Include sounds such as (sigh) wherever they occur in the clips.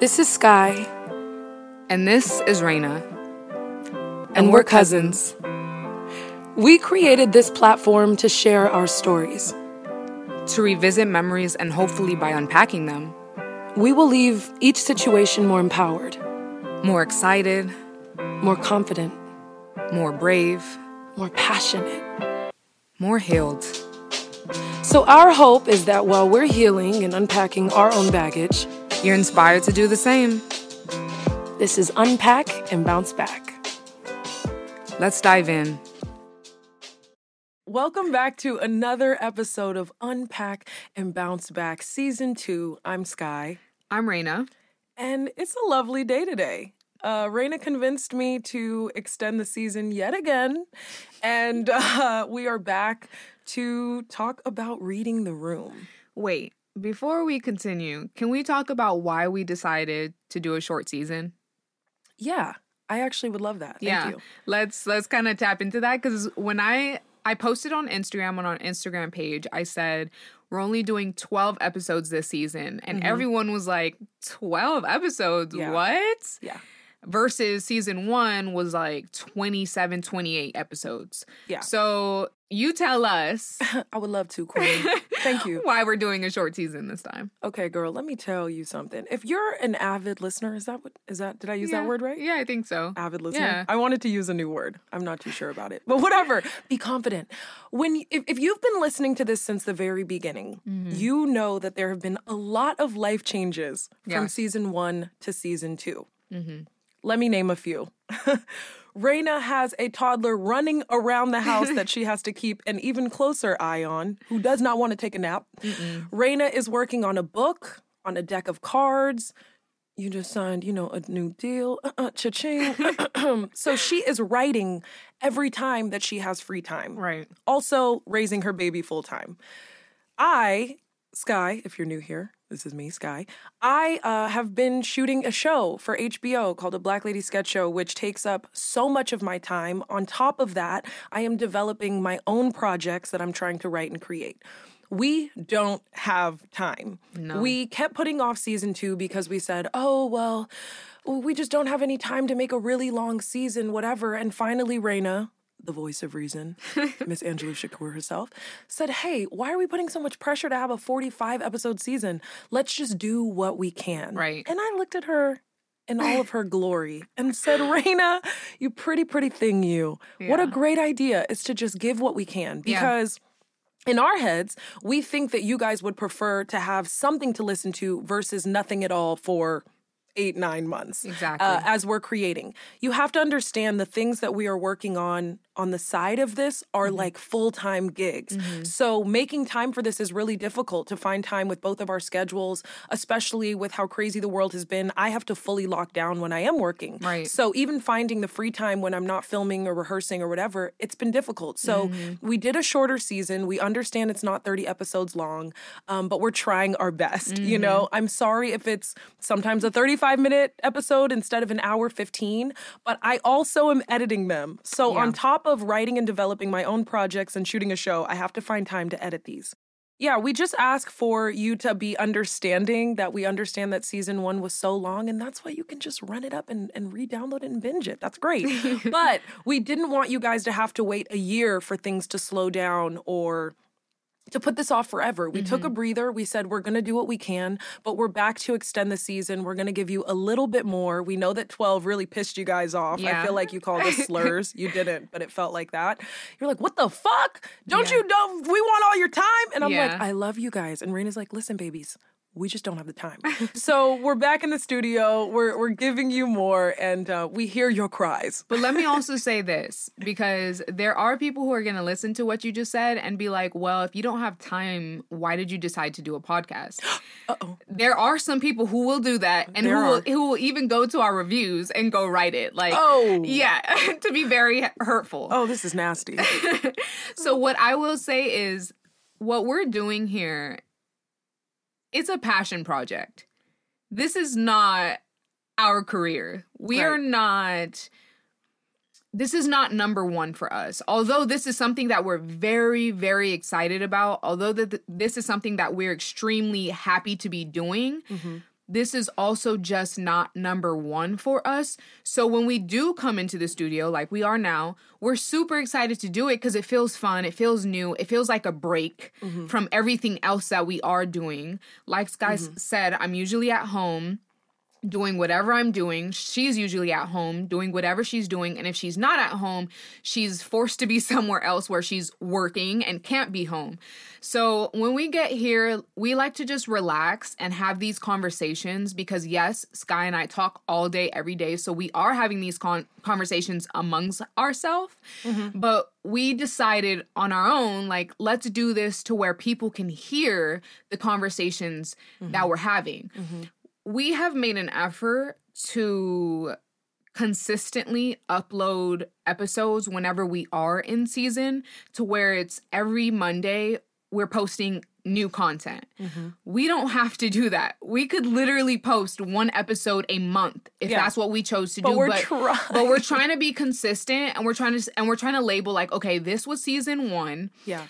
This is Sky, And this is Raina. and we're cousins. We created this platform to share our stories. To revisit memories and hopefully by unpacking them, We will leave each situation more empowered, more excited, more confident, more brave, more passionate. more healed. So, our hope is that while we're healing and unpacking our own baggage, You're inspired to do the same. this is Unpack and Bounce Back. Let's dive in. Welcome back to another episode of Unpack and Bounce Back, Season 2. I'm Sky. I'm Raina. And it's a lovely day today. Uh, Raina convinced me to extend the season yet again. And (laughs) uh, we are back to talk about reading the room. Wait, before we continue, can we talk about why we decided to do a short season? Yeah, I actually would love that. Thank yeah. you. Let's let's kind of tap into that cuz when I I posted on Instagram on our Instagram page, I said we're only doing 12 episodes this season and everyone was like 12 episodes. Mm-hmm. Yeah. What? Yeah. versus season one was like 27 28 episodes Yeah. so you tell us (laughs) I would love to, Queen. (laughs) Thank you. why we're doing a short season this time Okay, girl, let me tell you something. If you're an avid listener, is that what is that did I use Yeah. that word right? yeah i think so avid listener. Yeah. I wanted to use a new word. I'm not too sure about it, but whatever. Be confident. When if, if you've been listening to this since the very beginning, Mm-hmm. you know that there have been a lot of life changes from Yes. season one to season 2 Let me name a few. (laughs) Raina has a toddler running around the house that (laughs) she has to keep an even closer eye on, who does not want to take a nap. Raina is working on a book, on a deck of cards. You just signed, you know, a new deal. Uh-uh, cha-ching. (laughs) (clears throat) so she is writing every time that she has free time. right Also raising her baby full time. I, Sky, if you're new here, this is me, Sky. I uh, have been shooting a show for HBO called a Black Lady Sketch Show, which takes up so much of my time. On top of that, I am developing my own projects that I'm trying to write and create. We don't have time. We kept putting off season two because we said, oh, well, we just don't have any time to make a really long season, whatever. And finally, Raina, the voice of reason, (laughs) Miss Angela Shakur herself, said, Hey, why are we putting so much pressure to have a 45 episode season? Let's just do what we can. Right. And I looked at her in all of her (laughs) glory and said, Raina, you pretty, pretty thing, you. What a great idea is to just give what we can Yeah. because. In our heads, we think that you guys would prefer to have something to listen to versus nothing at all for eight, nine months Exactly. uh, as we're creating. You have to understand the things that we are working on on the side of this are Mm-hmm. like full time gigs. So making time for this is really difficult to find time with both of our schedules, especially with how crazy the world has been. I have to fully lock down when I am working. Right. So even finding the free time when I'm not filming or rehearsing or whatever, it's been difficult. So Mm-hmm. we did a shorter season. We understand it's not 30 episodes long, um, but we're trying our best. Mm-hmm. You know, I'm sorry if it's sometimes a 35 minute episode instead of an hour 15, but I also am editing them. So on top of writing and developing my own projects and shooting a show, I have to find time to edit these. Yeah, we just ask for you to be understanding that we understand that season one was so long, and that's why you can just run it up and, and re download it and binge it. That's great. (laughs) but we didn't want you guys to have to wait a year for things to slow down or to put this off forever. We took a mm-hmm. breather. We said we're going to do what we can, but we're back to extend the season. We're going to give you a little bit more. We know that 12 really pissed you guys off. I feel like you called us (laughs) slurs. you didn't, but it felt like that. You're like, "What the fuck? Don't Yeah. you know we want all your time?" And I'm like, "I love you guys." And Raina's like, "Listen, babies, we just don't have the time. (laughs) so we're back in the studio. We're we're giving you more, and uh, we hear your cries. But let me (laughs) also say this because there are people who are going to listen to what you just said and be like, well, if you don't have time, why did you decide to do a podcast? (gasps) Uh-oh. There are some people who will do that and who will, who will even go to our reviews and go write it. Like, Oh. yeah, (laughs) to be very hurtful. Oh, this is nasty. So what I will say is what we're doing here it's a passion project. This is not our career. We are not this is not number 1 for us. Although this is something that we're very very excited about, although that this is something that we're extremely happy to be doing, Mm-hmm. This is also just not number one for us. So when we do come into the studio, like we are now, we're super excited to do it because it feels fun. It feels new. It feels like a break Mm-hmm. from everything else that we are doing. Like Sky Mm-hmm. said, I'm usually at home doing whatever I'm doing. She's usually at home doing whatever she's doing. And if she's not at home, she's forced to be (laughs) somewhere else where she's working and can't be home. So when we get here, we like to just relax and have these conversations because, yes, Sky and I talk all day, every day. So we are having these con- conversations amongst ourselves. Mm-hmm. But we decided on our own, like, let's do this to where people can hear the conversations mm-hmm. that we're having mm-hmm. We have made an effort to consistently upload episodes whenever we are in season to where it's every Monday we're posting new content. Mm-hmm. We don't have to do that. We could literally post one episode a month if Yeah. that's what we chose to But do. we're but, trying. but we're (laughs) trying to be consistent and we're trying to and we're trying to label like okay, this was season 1 Yeah.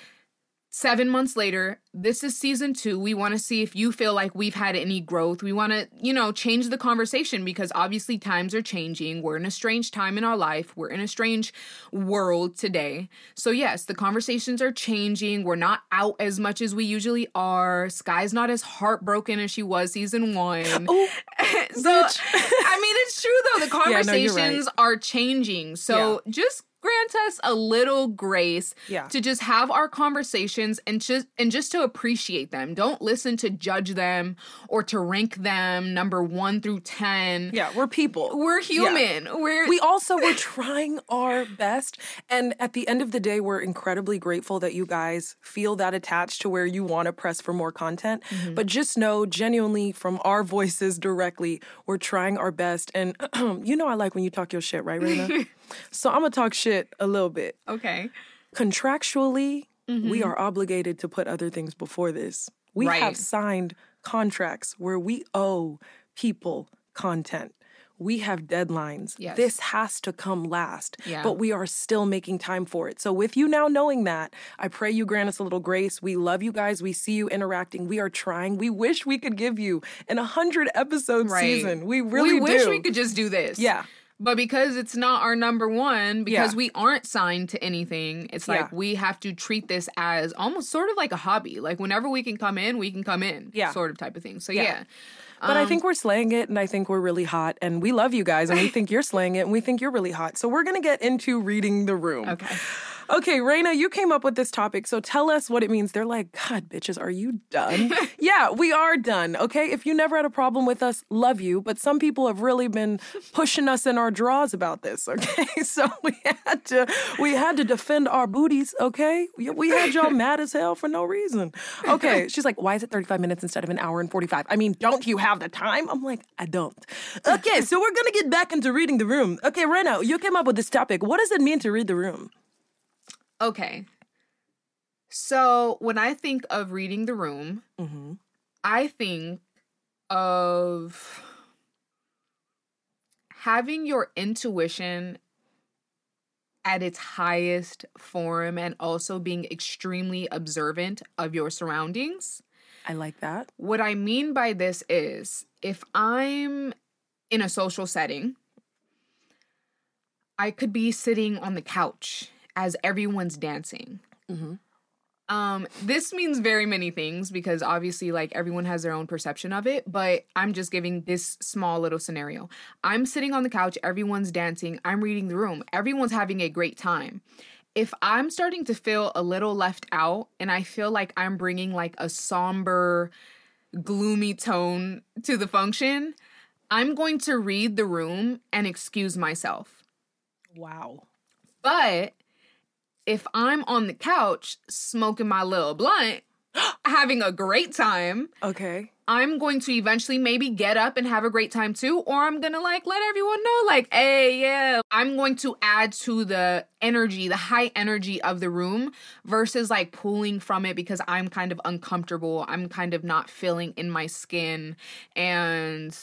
Seven months later, this is season two. We want to see if you feel like we've had any growth. We want to, you know, change the conversation because obviously times are changing. We're in a strange time in our life. We're in a strange world today. So, yes, the conversations are changing. We're not out as much as we usually are. Sky's not as heartbroken as she was season one. Oh, (laughs) so, I mean, it's true though. The (laughs) Yeah, no, right. conversations are changing. So, just grant us a little grace Yeah. to just have our conversations and just and just to appreciate them. Don't listen to judge them or to rank them number 1 through 10. yeah, we're people. We're human. We're we also were trying our best and at the end of the day we're incredibly grateful that you guys feel that attached to where you want to press for more content mm-hmm. but just know genuinely from our voices directly we're trying our best and (clears throat) you know i like when you talk your shit right Raina? (laughs) so i'm gonna talk shit a little bit. Okay. contractually we mm-hmm. are obligated to put other things before this. We Right. have signed contracts where we owe people content. We have deadlines. Yes. this has to come last Yeah. but we are still making time for it. So with you now knowing that i pray you grant us a little grace. We love you guys. We see you interacting. We are trying. We wish we could give you an 100 episode Right. season. We really we wish do. we could just do this. yeah But because it's not our number one, because Yeah. we aren't signed to anything, it's like Yeah. we have to treat this as almost sort of like a hobby. Like whenever we can come in, we can come in. Yeah. Sort of type of thing. So Yeah. yeah. But I um, think we're slaying it, and I think we're really hot, and we love you guys, and we (laughs) think you're slaying it, and we think you're really hot. So we're gonna get into reading the room. Okay. Okay, Raina, you came up with this topic, so tell us what it means. They're like, God, bitches, are you done? (laughs) yeah, we are done. Okay, if you never had a problem with us, love you. But some people have really been pushing us in our draws about this. Okay, (laughs) so we had to we had to defend our booties. Okay, we, we had y'all (laughs) mad as hell for no reason. Okay, she's like, why is it thirty five minutes instead of an hour and forty five? I mean, don't you have the time? I'm like, I don't. Okay, so we're gonna get back into reading the room. Okay, Raina, you came up with this topic. What does it mean to read the room? Okay. So when I think of reading the room, Mm-hmm. I think of having your intuition at its highest form and also being extremely observant of your surroundings. I like that. What I mean by this is if I'm in a social setting, I could be sitting on the couch as everyone's dancing. Mhm. Um, this means very many things because obviously, like everyone has their own perception of it, but I'm just giving this small little scenario. I'm sitting on the couch, everyone's dancing, I'm reading the room, everyone's having a great time. If I'm starting to feel a little left out and I feel like I'm bringing like a somber, gloomy tone to the function, I'm going to read the room and excuse myself. Wow. But if I'm on the couch smoking my little blunt, (gasps) having a great time, Okay. I'm going to eventually maybe get up and have a great time too, or I'm gonna like let everyone know, like, hey, yeah, I'm going to add to the energy, the high energy of the room versus like pulling from it because I'm kind of uncomfortable. I'm kind of not feeling in my skin. And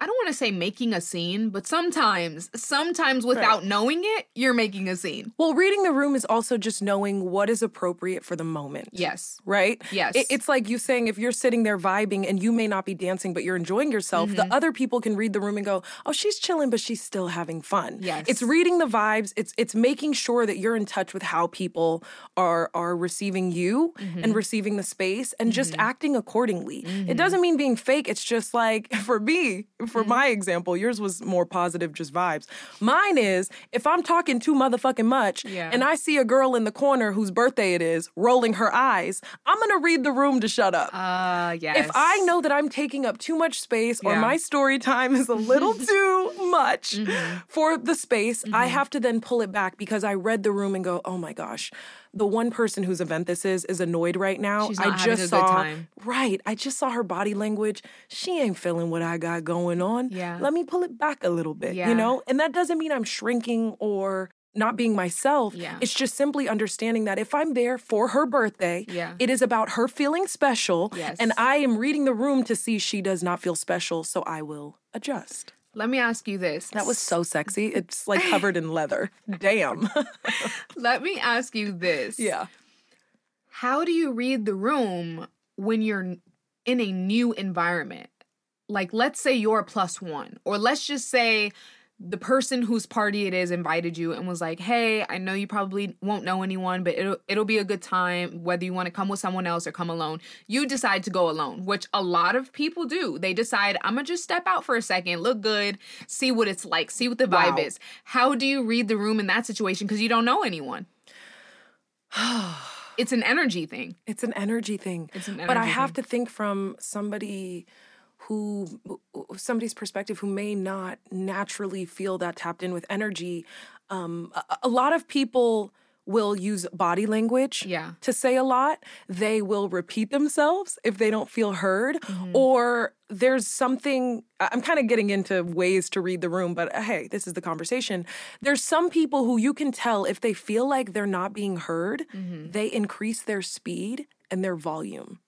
I don't want to say making a scene, but sometimes, sometimes without knowing it, you're making a scene. Well, reading the room is also just knowing what is appropriate for the moment. Yes. Right? Yes. It- it's like you saying if you're sitting there vibing and you may not be dancing, but you're enjoying yourself, Mm-hmm. the other people can read the room and go, oh, she's chilling, but she's still having fun. Yes. It's reading the vibes. It's it's making sure that you're in touch with how people are are receiving you Mm-hmm. and receiving the space and just acting accordingly. It doesn't mean being fake. It's just like (laughs) for me, for my example, yours was more positive, just vibes. Mine is if I'm talking too motherfucking much Yeah. and I see a girl in the corner whose birthday it is rolling her eyes, I'm gonna read the room to shut up. Uh, yes. If I know that I'm taking up too much space or Yeah. my story time is a little (laughs) too much Mm-hmm. for the space, I have to then pull it back because I read the room and go, oh my gosh, the one person whose event this is is annoyed right now. She's I not having just a good saw time. right. I just saw her body language. She ain't feeling what I got going on. Yeah. Let me pull it back a little bit. Yeah. You know? And that doesn't mean I'm shrinking or not being myself. Yeah. It's just simply understanding that if I'm there for her birthday, Yeah. it is about her feeling special. Yes. And I am reading the room to see she does not feel special, so I will adjust. Let me ask you this. That was so sexy. It's like (laughs) covered in leather. Damn. (laughs) Let me ask you this. yeah. How do you read the room when you're in a new environment? Like, let's say you're a plus one, or let's just say the person whose party it is invited you and was like, "Hey, I know you probably won't know anyone, but it'll it'll be a good time whether you want to come with someone else or come alone." You decide to go alone, which a lot of people do. They decide, "I'm gonna just step out for a second, look good, see what it's like, see what the vibe Wow. is." How do you read the room in that situation because you don't know anyone? (sighs) it's an energy thing. It's an energy thing. It's an energy but I energy have to think from somebody who somebody's perspective who may not naturally feel that tapped in with energy. Um, a, a lot of people will use body language Yeah. to say a lot. They will repeat themselves if they don't feel heard, Mm-hmm. or there's something. I'm kind of getting into ways to read the room, but uh, hey, this is the conversation. There's some people who you can tell if they feel like they're not being heard, Mm-hmm. they increase their speed and their volume.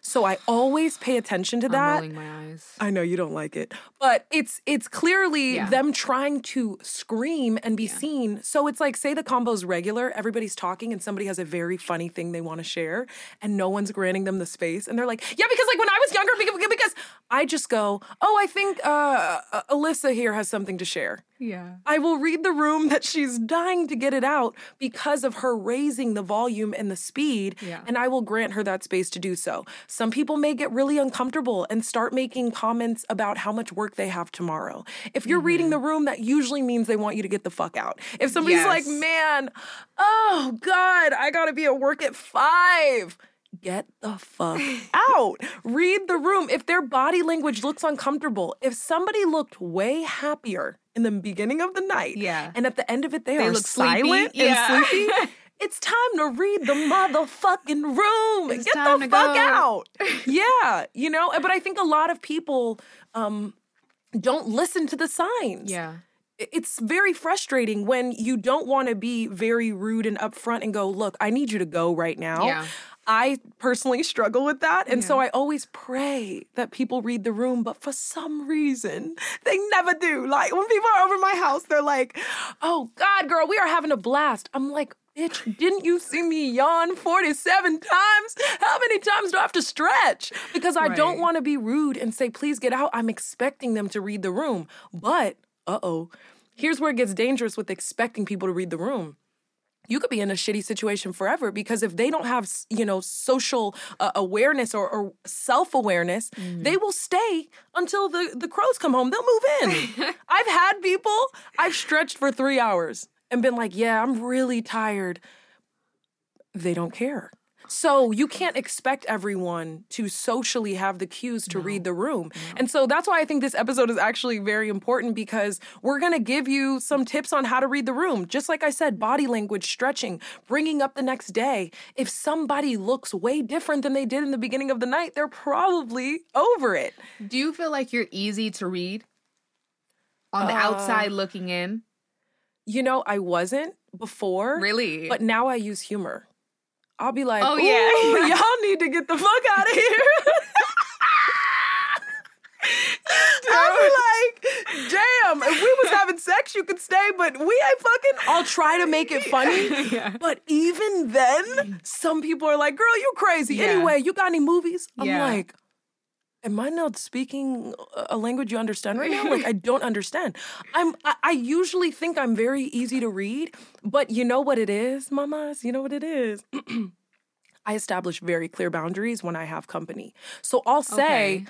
So I always pay attention to that. I'm rolling my eyes. I know you don't like it, but it's it's clearly Yeah. them trying to scream and be seen. So it's like say the combo's regular, everybody's talking and somebody has a very funny thing they want to share and no one's granting them the space and they're like, "Yeah, because like when I was younger because I just go, "Oh, I think uh uh, Alyssa here has something to share." Yeah. I will read the room that she's dying to get it out because of her raising the volume and the speed, Yeah. and I will grant her that space to do so. Some people may get really uncomfortable and start making comments about how much work they have tomorrow. If you're reading the room, that usually means they want you to get the fuck out. If somebody's like, man, oh God, I gotta be at work at five. Get the fuck (laughs) out. Read the room. If their body language looks uncomfortable, if somebody looked way happier in the beginning of the night, Yeah. and at the end of it they, They are look sleepy. silent Yeah. (laughs) sleepy, it's time to read the motherfucking room. It's Get the fuck go. out. (laughs) yeah, you know. But I think a lot of people um, don't listen to the signs Yeah. it's very frustrating when you don't want to be very rude and upfront and go, look, I need you to go right now. Yeah. I personally struggle with that. And so I always pray that people read the room, but for some reason, they never do. Like when people are over my house, they're like, oh God, girl, we are having a blast. I'm like, bitch, didn't you see me yawn 47 times? How many times do I have to stretch? Because I don't want to be rude and say, please get out. I'm expecting them to read the room. But, uh oh, here's where it gets dangerous with expecting people to read the room you could be in a shitty situation forever because if they don't have you know social uh, awareness or, or self-awareness they will stay until the, the crows come home. They'll move in. (laughs) I've had people i've stretched for three hours and been like yeah i'm really tired. They don't care so you can't expect everyone to socially have the cues to read the room. And so that's why I think this episode is actually very important because we're going to give you some tips on how to read the room. Just like I said, body language, stretching, bringing up the next day. If somebody looks way different than they did in the beginning of the night, they're probably over it. Do you feel like you're easy to read on the Uh, outside looking in? You know, I wasn't before. Really? But now I use humor. I'll be like, oh yeah, (laughs) y'all need to get the fuck out of (laughs) here. i am like, damn, if we was having sex, you could stay, but we ain't fucking. I'll try to make it funny. (laughs) Yeah. But even then, some people are like, girl, you crazy. Yeah. Anyway, you got any movies? I'm yeah. like, am I not speaking a language you understand right now? Like, (laughs) I don't understand. I'm, I, I usually think I'm very easy to read, but you know what it is, mamas? You know what it is? (clears throat) I establish very clear boundaries when I have company. So I'll say, Okay.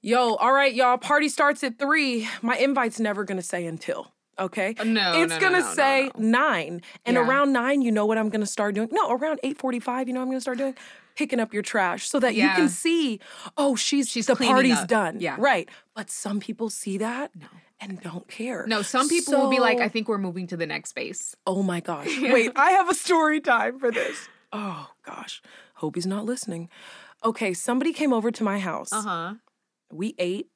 yo, all right, y'all, party starts at three. My invite's never gonna say until. Okay, Uh, no, it's no, gonna no, no, say nine, and Yeah. around nine, you know what I'm gonna start doing. No, around eight forty-five, you know what I'm gonna start doing picking up your trash so that you can see. Oh, she's She's the party's up. done. Yeah. right. But some people see that No and don't care. No, some people will be like, I think we're moving to the next space. Oh my gosh. (laughs) Wait, I have a story time for this. (laughs) Oh gosh. Hope he's not listening. Okay, somebody came over to my house. Uh huh. We ate.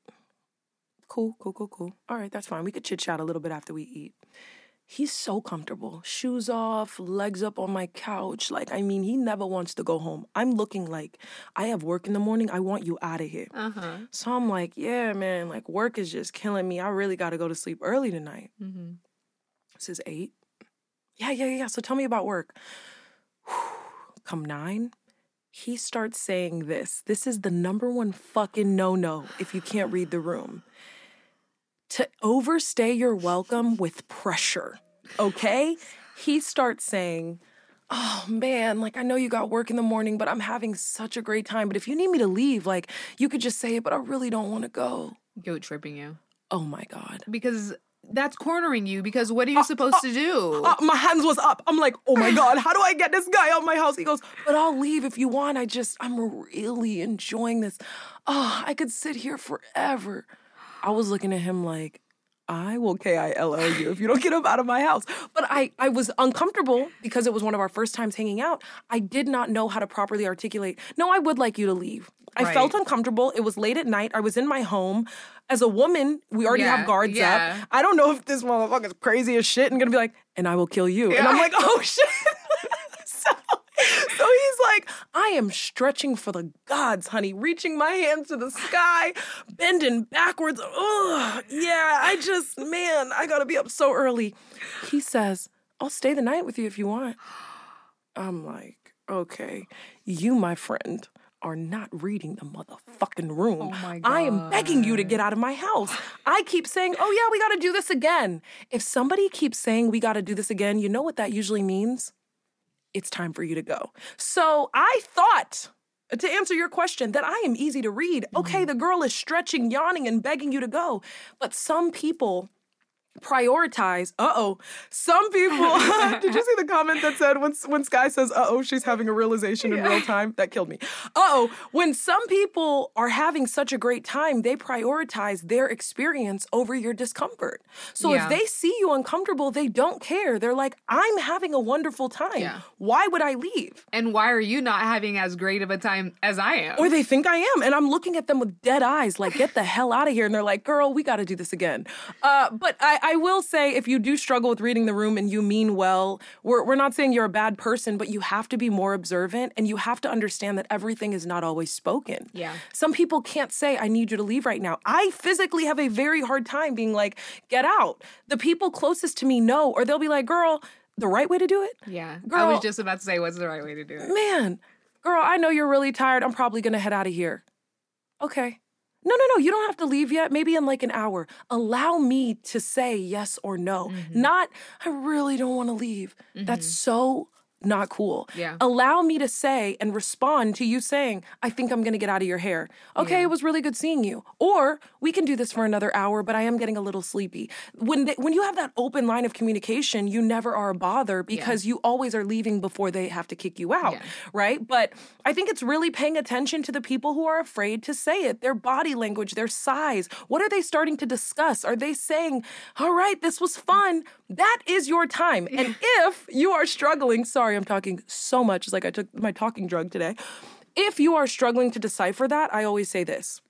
Cool, cool, cool, cool. All right, that's fine. We could chit chat a little bit after we eat. He's so comfortable. Shoes off, legs up on my couch. Like, I mean, he never wants to go home. I'm looking like I have work in the morning. I want you out of here. Uh huh. So I'm like, yeah, man, like work is just killing me. I really got to go to sleep early tonight. Mm-hmm. This is eight. Yeah, yeah, yeah. So tell me about work. (sighs) Come nine, he starts saying this. This is the number one fucking no no if you can't read the room. To overstay your welcome with pressure, okay? He starts saying, Oh man, like I know you got work in the morning, but I'm having such a great time. But if you need me to leave, like you could just say it, but I really don't want to go. Guilt tripping you. Oh my God. Because that's cornering you because what are you supposed to do? Uh, my hands was up. I'm like, oh my God, how do I get this guy out of my house? He goes, but I'll leave if you want. I just, I'm really enjoying this. Oh, I could sit here forever. I was looking at him like, I will K-I-L-L you if you don't get up out of my house. But I, I was uncomfortable because it was one of our first times hanging out. I did not know how to properly articulate, no, I would like you to leave. I Right. felt uncomfortable. It was late at night. I was in my home. As a woman, we already Yeah, have guards yeah. up. I don't know if this motherfucker's crazy as shit and gonna be like, and I will kill you. And I'm like, oh shit. (laughs) so, so he's like, I am stretching for the gods, honey, reaching my hands to the sky, bending backwards. Ugh, yeah, I just, man, I gotta be up so early. He says, I'll stay the night with you if you want. I'm like, okay, you, my friend, are not reading the motherfucking room. Oh my I am begging you to get out of my house. I keep saying, oh yeah, we gotta do this again. If somebody keeps saying we gotta do this again, you know what that usually means? It's time for you to go. So I thought, uh, to answer your question, that I am easy to read. Okay, mm-hmm. the girl is stretching, yawning, and begging you to go. But some people prioritize. Uh oh. Some people. (laughs) (laughs) did you see the comment that said when when Sky says, "Uh oh," she's having a realization in real time? That killed me. Uh oh. When some people are having such a great time, they prioritize their experience over your discomfort. So Yeah. if they see you uncomfortable, they don't care. They're like, "I'm having a wonderful time. Yeah. Why would I leave?" and why are you not having as great of a time as I am? Or they think I am. And I'm looking at them with dead eyes, like, get the hell out of here. And they're like, girl, we got to do this again. Uh, but I, I will say, if you do struggle with reading the room and you mean well, we're, we're not saying you're a bad person, but you have to be more observant and you have to understand that everything is not always spoken. Yeah. Some people can't say, I need you to leave right now. I physically have a very hard time being like, get out. The people closest to me know, or they'll be like, girl, the right way to do it? yeah. I was just about to say, what's the right way to do it? man, girl, I know you're really tired. I'm probably gonna head out of here. Okay. No, no, no, you don't have to leave yet. Maybe in like an hour. Allow me to say yes or no. Mm-hmm. Not, I really don't wanna leave. That's so not cool. Yeah. Allow me to say and respond to you saying, I think I'm gonna get out of your hair. Okay, Yeah. it was really good seeing you. Or we can do this for another hour, but I am getting a little sleepy. When they, when you have that open line of communication, you never are a bother because you always are leaving before they have to kick you out, Yeah. right? But I think it's really paying attention to the people who are afraid to say it, their body language, their size. What are they starting to discuss? Are they saying, "All right, this was fun. That is your time." And if you are struggling, sorry, I'm talking so much. It's like I took my talking drug today. If you are struggling to decipher that, I always say this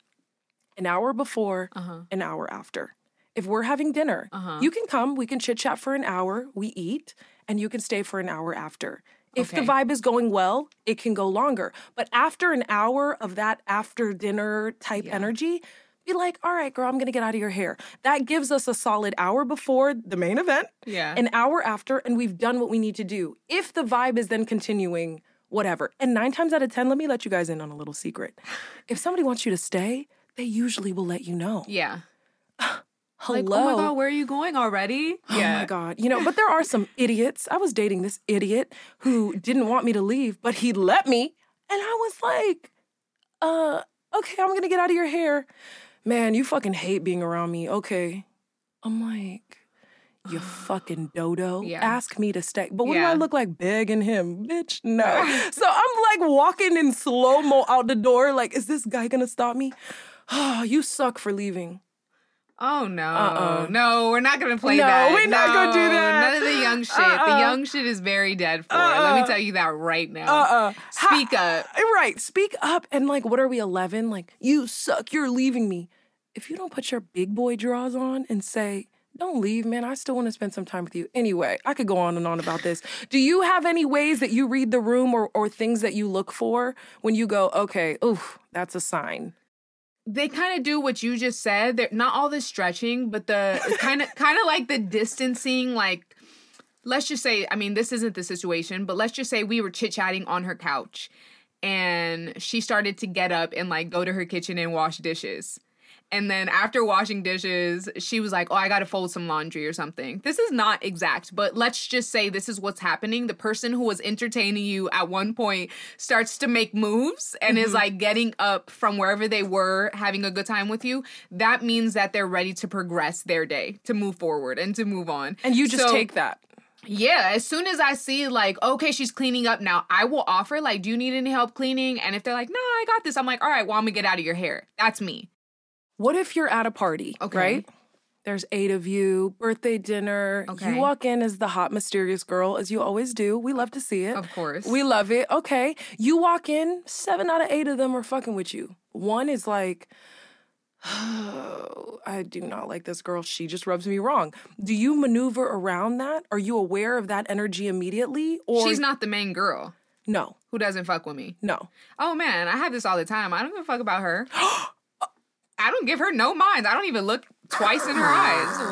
an hour before, Uh-huh. an hour after. If we're having dinner, Uh-huh. you can come, we can chit chat for an hour, we eat, and you can stay for an hour after. If the vibe is going well, it can go longer. But after an hour of that after dinner type Yeah. energy, be like, all right, girl, I'm gonna get out of your hair. That gives us a solid hour before the main event, Yeah. an hour after, and we've done what we need to do. If the vibe is then continuing, whatever. And nine times out of 10, let me let you guys in on a little secret. (sighs) If somebody wants you to stay, they usually will let you know. yeah. (sighs) Hello. Like, oh my god, where are you going already? (gasps) Oh my God. You know, but there are some (laughs) idiots. I was dating this idiot who didn't want me to leave, but he let me. And I was like, uh, okay, I'm gonna get out of your hair. Man, you fucking hate being around me. Okay. I'm like, you (sighs) fucking dodo. Yeah. Ask me to stay. But what do I look like begging him? Bitch, no. (laughs) so I'm like walking in slow mo out the door, like, is this guy gonna stop me? Oh, (sighs) you suck for leaving. Oh no, Uh-uh. no, we're not gonna play No, that. we're not gonna do that. None of the young shit. Uh-uh. The young shit is very dead for. Let Uh-uh. me tell you that right now. Uh-uh. Speak up. Eh, right. Speak up. And like, what are we, 11? Like, you suck. You're leaving me. If you don't put your big boy draws on and say, don't leave, man. I still want to spend some time with you. Anyway, I could go on and on about this. Do you have any ways that you read the room or, or things that you look for when you go, okay, oof, that's a sign? They kind of do what you just said. They're not all the stretching, but the kind of kind of like the distancing. Like, let's just say, I mean, this isn't the situation, but let's just say we were chit chatting on her couch, and she started to get up and like go to her kitchen and wash dishes. And then after washing dishes, she was like, Oh, I gotta fold some laundry or something. This is not exact, but let's just say this is what's happening. The person who was entertaining you at one point starts to make moves and is mm-hmm. like getting up from wherever they were having a good time with you. That means that they're ready to progress their day, to move forward and to move on. And you just So- take that. yeah, as soon as I see like, okay, she's cleaning up now, I will offer like, do you need any help cleaning? And if they're like, no, I got this, I'm like, all right, well, I'm gonna get out of your hair. That's me. What if you're at a party, Okay. right? There's eight of you, birthday dinner. Okay. You walk in as the hot, mysterious girl, as you always do. We love to see it. Of course. We love it. Okay. You walk in, seven out of eight of them are fucking with you. One is like, oh, (sighs) I do not like this girl. She just rubs me wrong. Do you maneuver around that? Are you aware of that energy immediately? Or She's not the main girl no, who doesn't fuck with me. no. Oh man, I have this all the time. I don't give a fuck about her. (gasps) I don't give her no minds. I don't even look twice in her eyes. (gasps)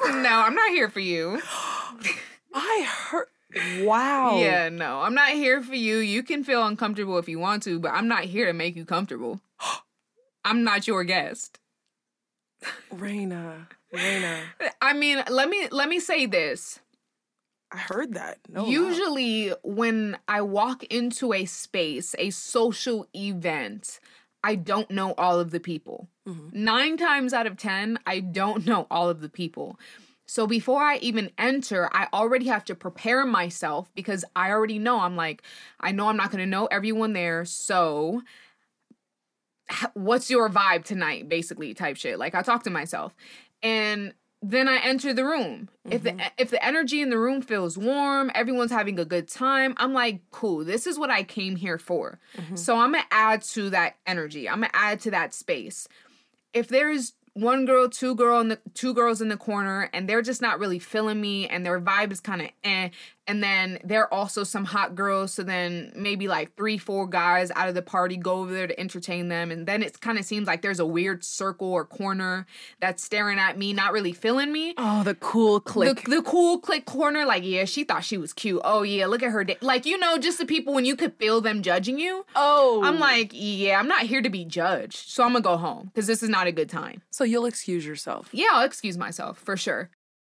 What? (laughs) no, I'm not here for you. (gasps) I heard. Wow. Yeah, no, I'm not here for you. You can feel uncomfortable if you want to, but I'm not here to make you comfortable. (gasps) I'm not your guest. Raina. Raina. (laughs) I mean, let me let me say this. I heard that. No. Usually, when I walk into a space, a social event, I don't know all of the people. Mhm. Nine times out of 10, I don't know all of the people. So before I even enter, I already have to prepare myself because I already know I'm like, I know I'm not going to know everyone there. So what's your vibe tonight basically type shit like i talk to myself and then i enter the room. If the if the energy in the room feels warm everyone's having a good time i'm like cool this is what i came here for. So i'm gonna add to that energy. I'm gonna add to that space. If there's one girl, two girl in the two girls in the corner, and they're just not really feeling me, and their vibe is kind of eh. And then there are also some hot girls, so then maybe like three, four guys out of the party go over there to entertain them, and then it kind of seems like there's a weird circle or corner that's staring at me, not really feeling me. Oh, the cool clique. The, the cool clique corner, like, yeah, she thought she was cute. Oh, yeah, look at her. Da-. Like, you know, just the people when you could feel them judging you. oh. I'm like, yeah, I'm not here to be judged. So I'm gonna go home because this is not a good time. So you'll excuse yourself. Yeah, I'll excuse myself for sure.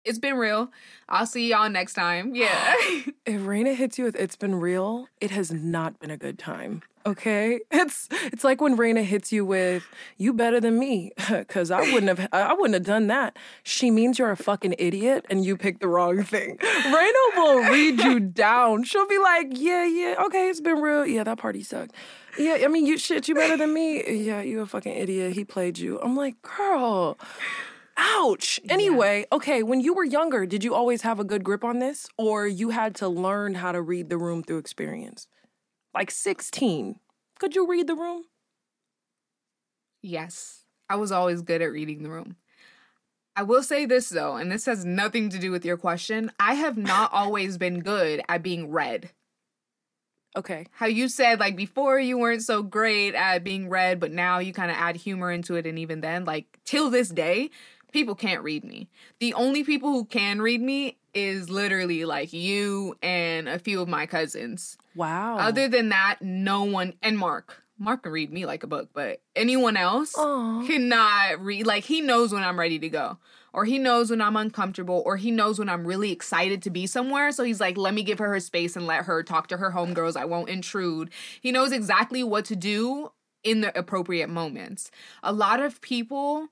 It's been real. I'll see y'all next time. Yeah. (laughs) If Raina hits you with "It's been real," it has not been a good time. Okay, (laughs) it's it's like when Raina hits you with "You better than me," (laughs) because I wouldn't have I wouldn't have done that. She means you're a fucking idiot and you picked the wrong thing. Raina will read you down. She'll be like, "Yeah, yeah, okay, it's been real. Yeah, that party sucked. Yeah, I mean, you shit, you better than me. Yeah, you a fucking idiot. He played you." I'm like, girl. Ouch. Anyway, okay, when you were younger, did you always have a good grip on this or you had to learn how to read the room through experience? Like 16, could you read the room? yes. I was always good at reading the room. I will say this though, and this has nothing to do with your question. I have not (laughs) always been good at being read. Okay. How you said like before you weren't so great at being read, but now you kind of add humor into it, and even then, like till this day, people can't read me. The only people who can read me is literally like you and a few of my cousins. Wow. Other than that, no one and Mark. Mark can read me like a book, but anyone else Aw. cannot read. Like he knows when I'm ready to go, or he knows when I'm uncomfortable, or he knows when I'm really excited to be somewhere. So he's like, let me give her her space and let her talk to her homegirls. I won't intrude. He knows exactly what to do in the appropriate moments. A lot of people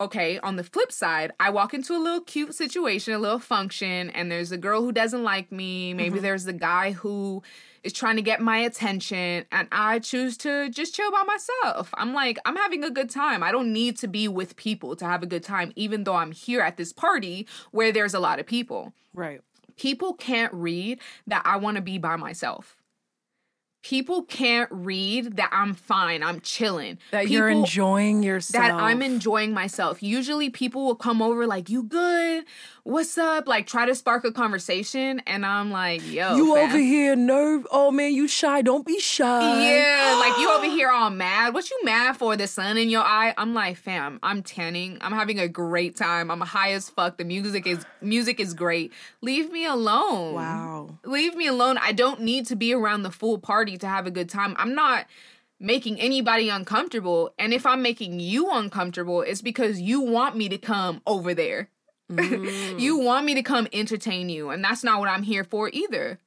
okay, on the flip side, I walk into a little cute situation, a little function, and there's a girl who doesn't like me. Maybe mm-hmm. there's the guy who is trying to get my attention, and I choose to just chill by myself. I'm like, I'm having a good time. I don't need to be with people to have a good time, even though I'm here at this party where there's a lot of people. right. People can't read that I want to be by myself. People can't read that I'm fine, I'm chilling. That you're enjoying yourself. that I'm enjoying myself. Usually people will come over like, "You good? What's up?" Like try to spark a conversation and I'm like, "Yo, You fam. over here, nerve. Oh man, you shy. Don't be shy. Yeah, like you over (gasps) here all mad. What you mad for? The sun in your eye? I'm like, fam, I'm tanning. I'm having a great time. I'm high as fuck. The music is music is great. Leave me alone. Wow. Leave me alone. I don't need to be around the full party to have a good time. I'm not making anybody uncomfortable. And if I'm making you uncomfortable, it's because you want me to come over there. Mm. You want me to come entertain you. And that's not what I'm here for either.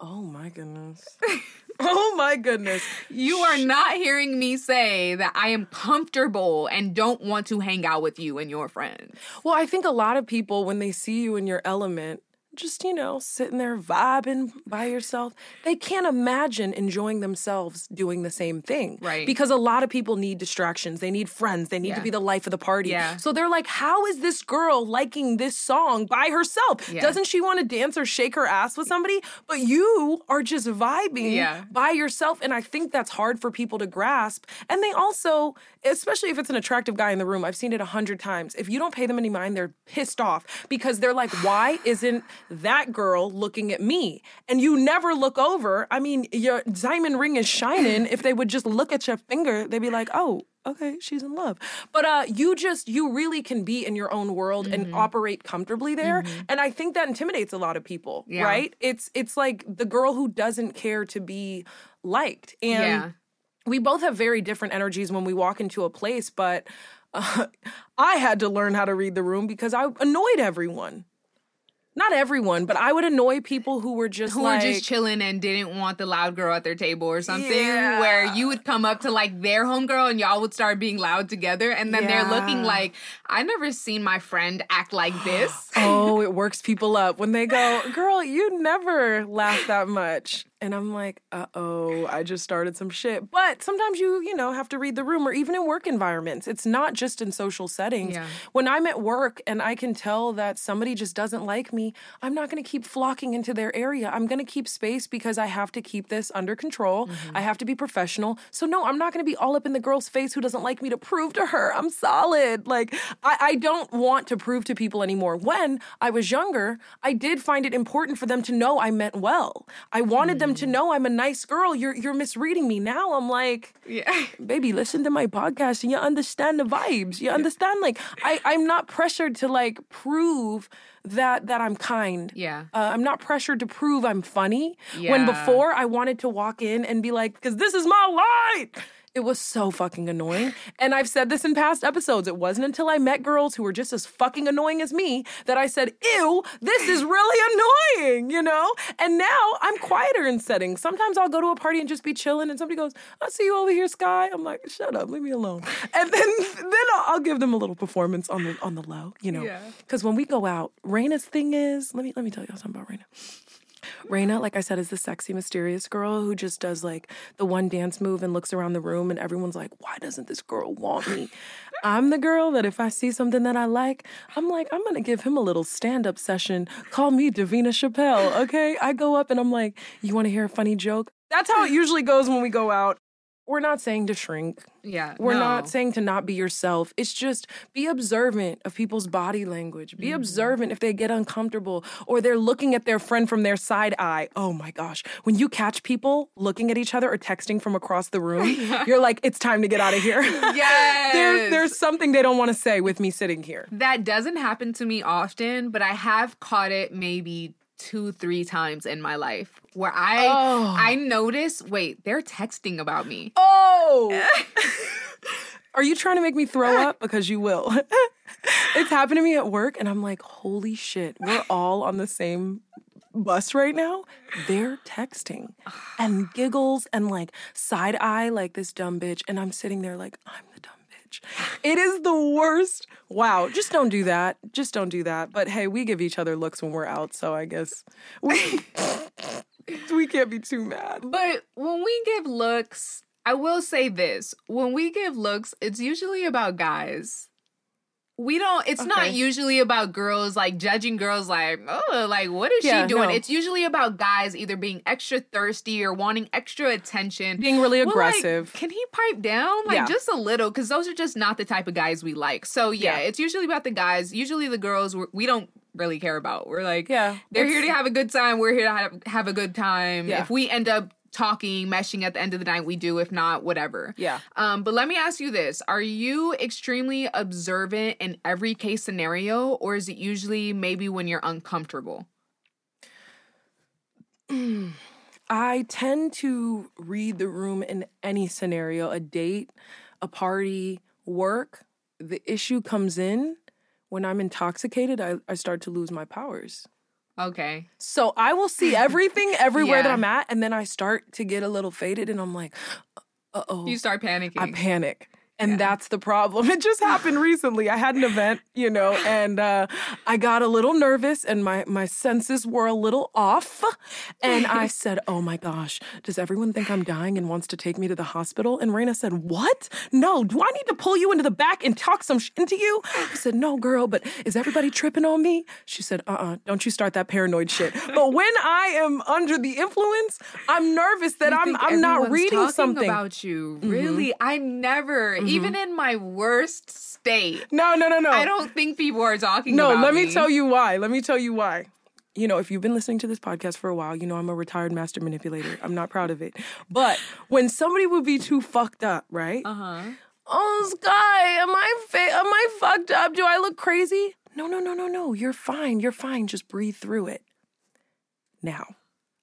Oh my goodness. (laughs) oh my goodness. You are not hearing me say that I am comfortable and don't want to hang out with you and your friends. Well, I think a lot of people, when they see you in your element, just, you know, sitting there vibing by yourself, they can't imagine enjoying themselves doing the same thing. Right. Because a lot of people need distractions. They need friends. They need to be the life of the party. Yeah. So they're like, how is this girl liking this song by herself? Yeah. Doesn't she want to dance or shake her ass with somebody? But you are just vibing Yeah. by yourself. And I think that's hard for people to grasp. And they also, especially if it's an attractive guy in the room, I've seen it a hundred times. If you don't pay them any mind, they're pissed off because they're like, why isn't that girl looking at me? And you never look over. I mean, your diamond ring is shining. if they would just look at your finger, they'd be like, oh, okay, she's in love. But uh you just you really can be in your own world Mm-hmm. and operate comfortably there. And I think that intimidates a lot of people, Yeah. right? It's it's like the girl who doesn't care to be liked. And yeah. we both have very different energies when we walk into a place, but uh, (laughs) I had to learn how to read the room because I annoyed everyone. Not everyone, but I would annoy people who were just Who like were just chilling and didn't want the loud girl at their table or something, Yeah. where you would come up to like their homegirl and y'all would start being loud together, and then they're looking like, I never seen my friend act like this. (gasps) oh, (laughs) it works people up when they go, girl, you never laugh that much. And I'm like, uh oh, I just started some shit. But sometimes you, you know, have to read the room or even in work environments. It's not just in social settings. Yeah. When I'm at work and I can tell that somebody just doesn't like me, I'm not going to keep flocking into their area. I'm going to keep space because I have to keep this under control. I have to be professional. So, no, I'm not going to be all up in the girl's face who doesn't like me to prove to her I'm solid. Like, I, I don't want to prove to people anymore. When I was younger, I did find it important for them to know I meant well. I wanted them to know I'm a nice girl. You're, you're misreading me. Now I'm like, Yeah. (laughs) baby, listen to my podcast and you understand the vibes. You understand, like, I, I'm not pressured to like prove that that I'm kind. Yeah. Uh, I'm not pressured to prove I'm funny. When before I wanted to walk in and be like, because this is my light. It was so fucking annoying. And I've said this in past episodes. It wasn't until I met girls who were just as fucking annoying as me that I said, ew, this is really annoying, you know? And now I'm quieter in settings. Sometimes I'll go to a party and just be chilling and somebody goes, I see you over here, Sky. I'm like, shut up, leave me alone. And then then I'll, give them a little performance on the on the low, you know. Yeah. Because when we go out, Raina's thing is, let me let me tell y'all something about Raina. Raina, like I said, is the sexy, mysterious girl who just does like the one dance move and looks around the room, and everyone's like, why doesn't this girl want me? I'm the girl that if I see something that I like, I'm like, I'm gonna give him a little stand up session. Call me Davina Chappelle, okay? I go up and I'm like, you wanna hear a funny joke? That's how it usually goes when we go out. We're not saying to shrink. Yeah. We're no. not saying to not be yourself. It's just be observant of people's body language. Be mm-hmm. observant if they get uncomfortable or they're looking at their friend from their side eye. Oh my gosh. When you catch people looking at each other or texting from across the room, (laughs) you're like, it's time to get out of here. (laughs) Yes. there's, there's something they don't want to say with me sitting here. That doesn't happen to me often, but I have caught it maybe two, three times in my life where I Oh. I notice, wait, they're texting about me. Oh. (laughs) Are you trying to make me throw up? Because you will. (laughs) it's happened to me at work, and I'm like, holy shit, we're all on the same bus right now. They're texting and giggles and like side eye, like this dumb bitch. And I'm sitting there like, I'm the dumb bitch. It is the worst. Wow. Just don't do that. Just don't do that. But hey, we give each other looks when we're out. So I guess we, (laughs) we can't be too mad. But when we give looks, I will say this. When we give looks, it's usually about guys. We don't it's not usually about girls like judging girls like, "Oh, like what is Yeah, she doing?" no. It's usually about guys either being extra thirsty or wanting extra attention. Being really We're like, aggressive. Can he pipe down? Like Yeah. just a little cuz those are just not the type of guys we like. So yeah, Yeah. it's usually about the guys. Usually the girls we're, don't really care about. We're like Yeah, they're here to have a good time. We're here to have, have a good time. If we end up talking, meshing at the end of the night, we do. If not, whatever. Yeah. Um, but let me ask you this: Are you extremely observant in every case scenario, or is it usually maybe when you're uncomfortable? (clears throat) I tend to read the room in any scenario a date, a party, work. The issue comes in when I'm intoxicated, I, I start to lose my powers. Okay. So I will see (laughs) everything everywhere that I'm at, and then I start to get a little faded, and I'm like, uh oh. You start panicking. I panic. And Yeah. that's the problem. (laughs) It just happened recently. I had an event, you know, and uh, I got a little nervous and my, my senses were a little off. And I (laughs) said, Oh my gosh, does everyone think I'm dying and wants to take me to the hospital? And Raina said, What? No, do I need to pull you into the back and talk some shit into you? I said, No, girl, but is everybody tripping on me? She said, Uh uh-uh, uh, do not you start that paranoid shit. But (laughs) when I am under the influence, I'm nervous that You I'm, I'm not reading talking something. about you. Really, I never, even in my worst state, no, no, no, no. I don't think people are talking. No, about let me me tell you why. Let me tell you why. You know, if you've been listening to this podcast for a while, you know I'm a retired master manipulator. I'm not proud of it. But when somebody would be too fucked up, right? Uh huh. Oh, Sky, am I fa- am I fucked up? Do I look crazy? No, no, no, no, no. You're fine. You're fine. Just breathe through it. Now,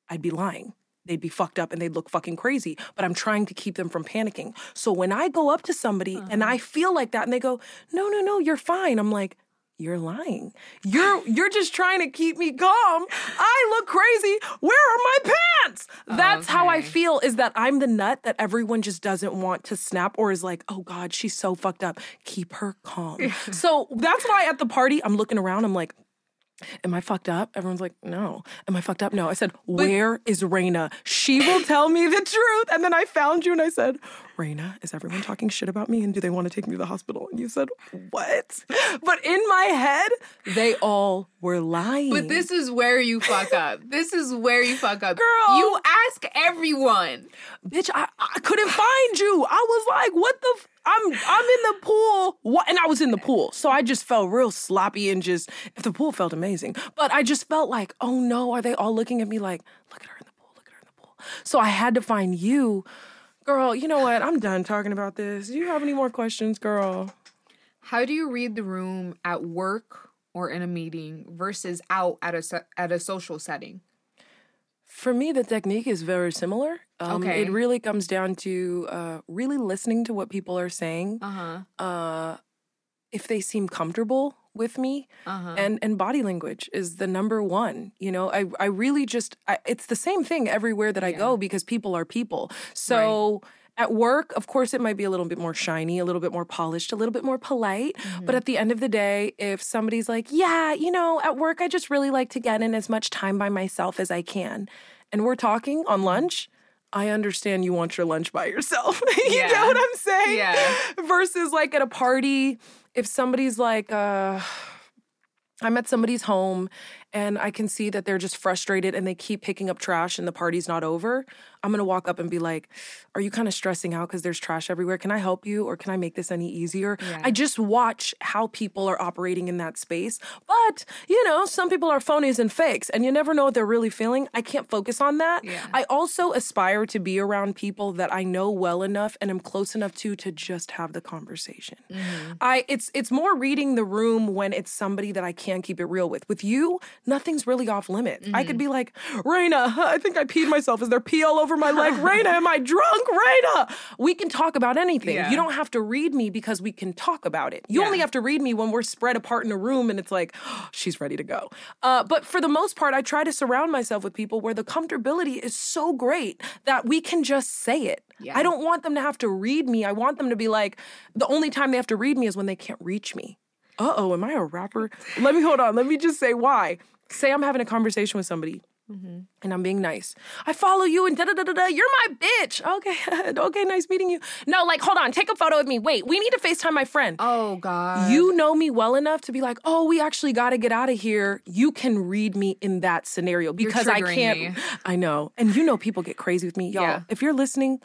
I'd be lying. They'd be fucked up and they'd look fucking crazy, but I'm trying to keep them from panicking. So when I go up to somebody and uh-huh. I feel like that and they go, "No, no, no, you're fine." I'm like, "You're lying. You're (laughs) you're just trying to keep me calm. I look crazy. Where are my pants?" That's how I feel is that I'm the nut that everyone just doesn't want to snap or is like, "Oh god, she's so fucked up. Keep her calm." (laughs) so that's why at the party I'm looking around, I'm like, Am I fucked up? Everyone's like, no. Am I fucked up? No. I said, where is Raina? She will (laughs) tell me the truth. And then I found you and I said, Raina, is everyone talking shit about me? And do they want to take me to the hospital? And you said, what? But in my head, they all were lying. But this is where you fuck up. (laughs) This is where you fuck up. Girl. You ask everyone. bitch, I, I couldn't find you. I was like, what the? F- I'm I'm in the pool. What? And I was in the pool, so I just felt real sloppy and just. The pool felt amazing, but I just felt like, oh no, are they all looking at me like, look at her in the pool, look at her in the pool. So I had to find you, girl. You know what? I'm done talking about this. Do you have any more questions, girl? How do you read the room at work or in a meeting versus out at a at a social setting? For me, the technique is very similar. Um, Okay. It really comes down to uh, really listening to what people are saying. Uh huh. Uh, if they seem comfortable with me, Uh huh. and and body language is the number one you know i i really just I, it's the same thing everywhere that i Yeah. go because people are people so at work of course it might be a little bit more shiny a little bit more polished a little bit more polite Mm-hmm. but at the end of the day if somebody's like yeah you know at work i just really like to get in as much time by myself as i can and we're talking on lunch I understand you want your lunch by yourself. (laughs) you Yeah. what I'm saying? Yeah. Versus like at a party, if somebody's like, uh, I'm at somebody's home and I can see that they're just frustrated and they keep picking up trash and the party's not over. I'm gonna walk up and be like, "Are you kind of stressing out because there's trash everywhere? Can I help you, or can I make this any easier?" Yeah. I just watch how people are operating in that space. But you know, some people are phonies and fakes, and you never know what they're really feeling. I can't focus on that. Yeah. I also aspire to be around people that I know well enough and am close enough to to just have the conversation. Mm-hmm. I it's it's more reading the room when it's somebody that I can't keep it real with. With you, nothing's really off limits. I Mm-hmm. could be like, Raina, I think I peed myself. Is there pee all over my leg? (laughs) Raina, am I drunk? Raina. We can talk about anything. Yeah. You don't have to read me because we can talk about it. You only have to read me when we're spread apart in a room and it's like, (gasps) she's ready to go. Uh, but for the most part, I try to surround myself with people where the comfortability is so great that we can just say it. Yeah. I don't want them to have to read me. I want them to be like, the only time they have to read me is when they can't reach me. Uh oh, am I a rapper? Let me hold on. Let me just say why. Say I'm having a conversation with somebody Mm-hmm. and I'm being nice. I follow you and da da da da da. You're my bitch. Okay, (laughs) okay, nice meeting you. No, like, hold on, take a photo with me. Wait, we need to FaceTime my friend. Oh God. You know me well enough to be like, oh, we actually got to get out of here. You can read me in that scenario because I can't. me. I know. And you know, people get crazy with me. Y'all, Yeah. if you're listening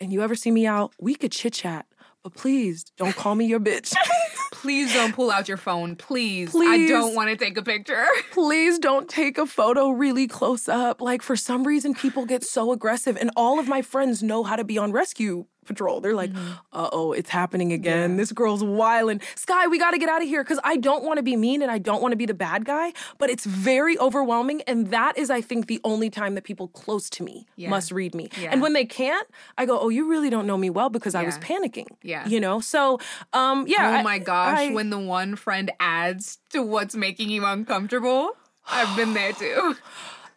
and you ever see me out, we could chit chat, but please don't call me your bitch. (laughs) Please don't pull out your phone. Please. please I don't want to take a picture. (laughs) please don't take a photo really close up. Like, for some reason, people get so aggressive, and all of my friends know how to be on rescue patrol. They're like, uh oh, it's happening again. This girl's wildin'. Sky, we gotta get out of here because I don't wanna be mean and I don't wanna be the bad guy, but it's very overwhelming. And that is, I think, the only time that people close to me Yeah. must read me. Yeah. And when they can't, I go, oh, you really don't know me well because I was panicking. Yeah. You know? So, um, yeah. Oh I- my gosh, I- when the one friend adds to what's making you uncomfortable, I've been there (sighs) too.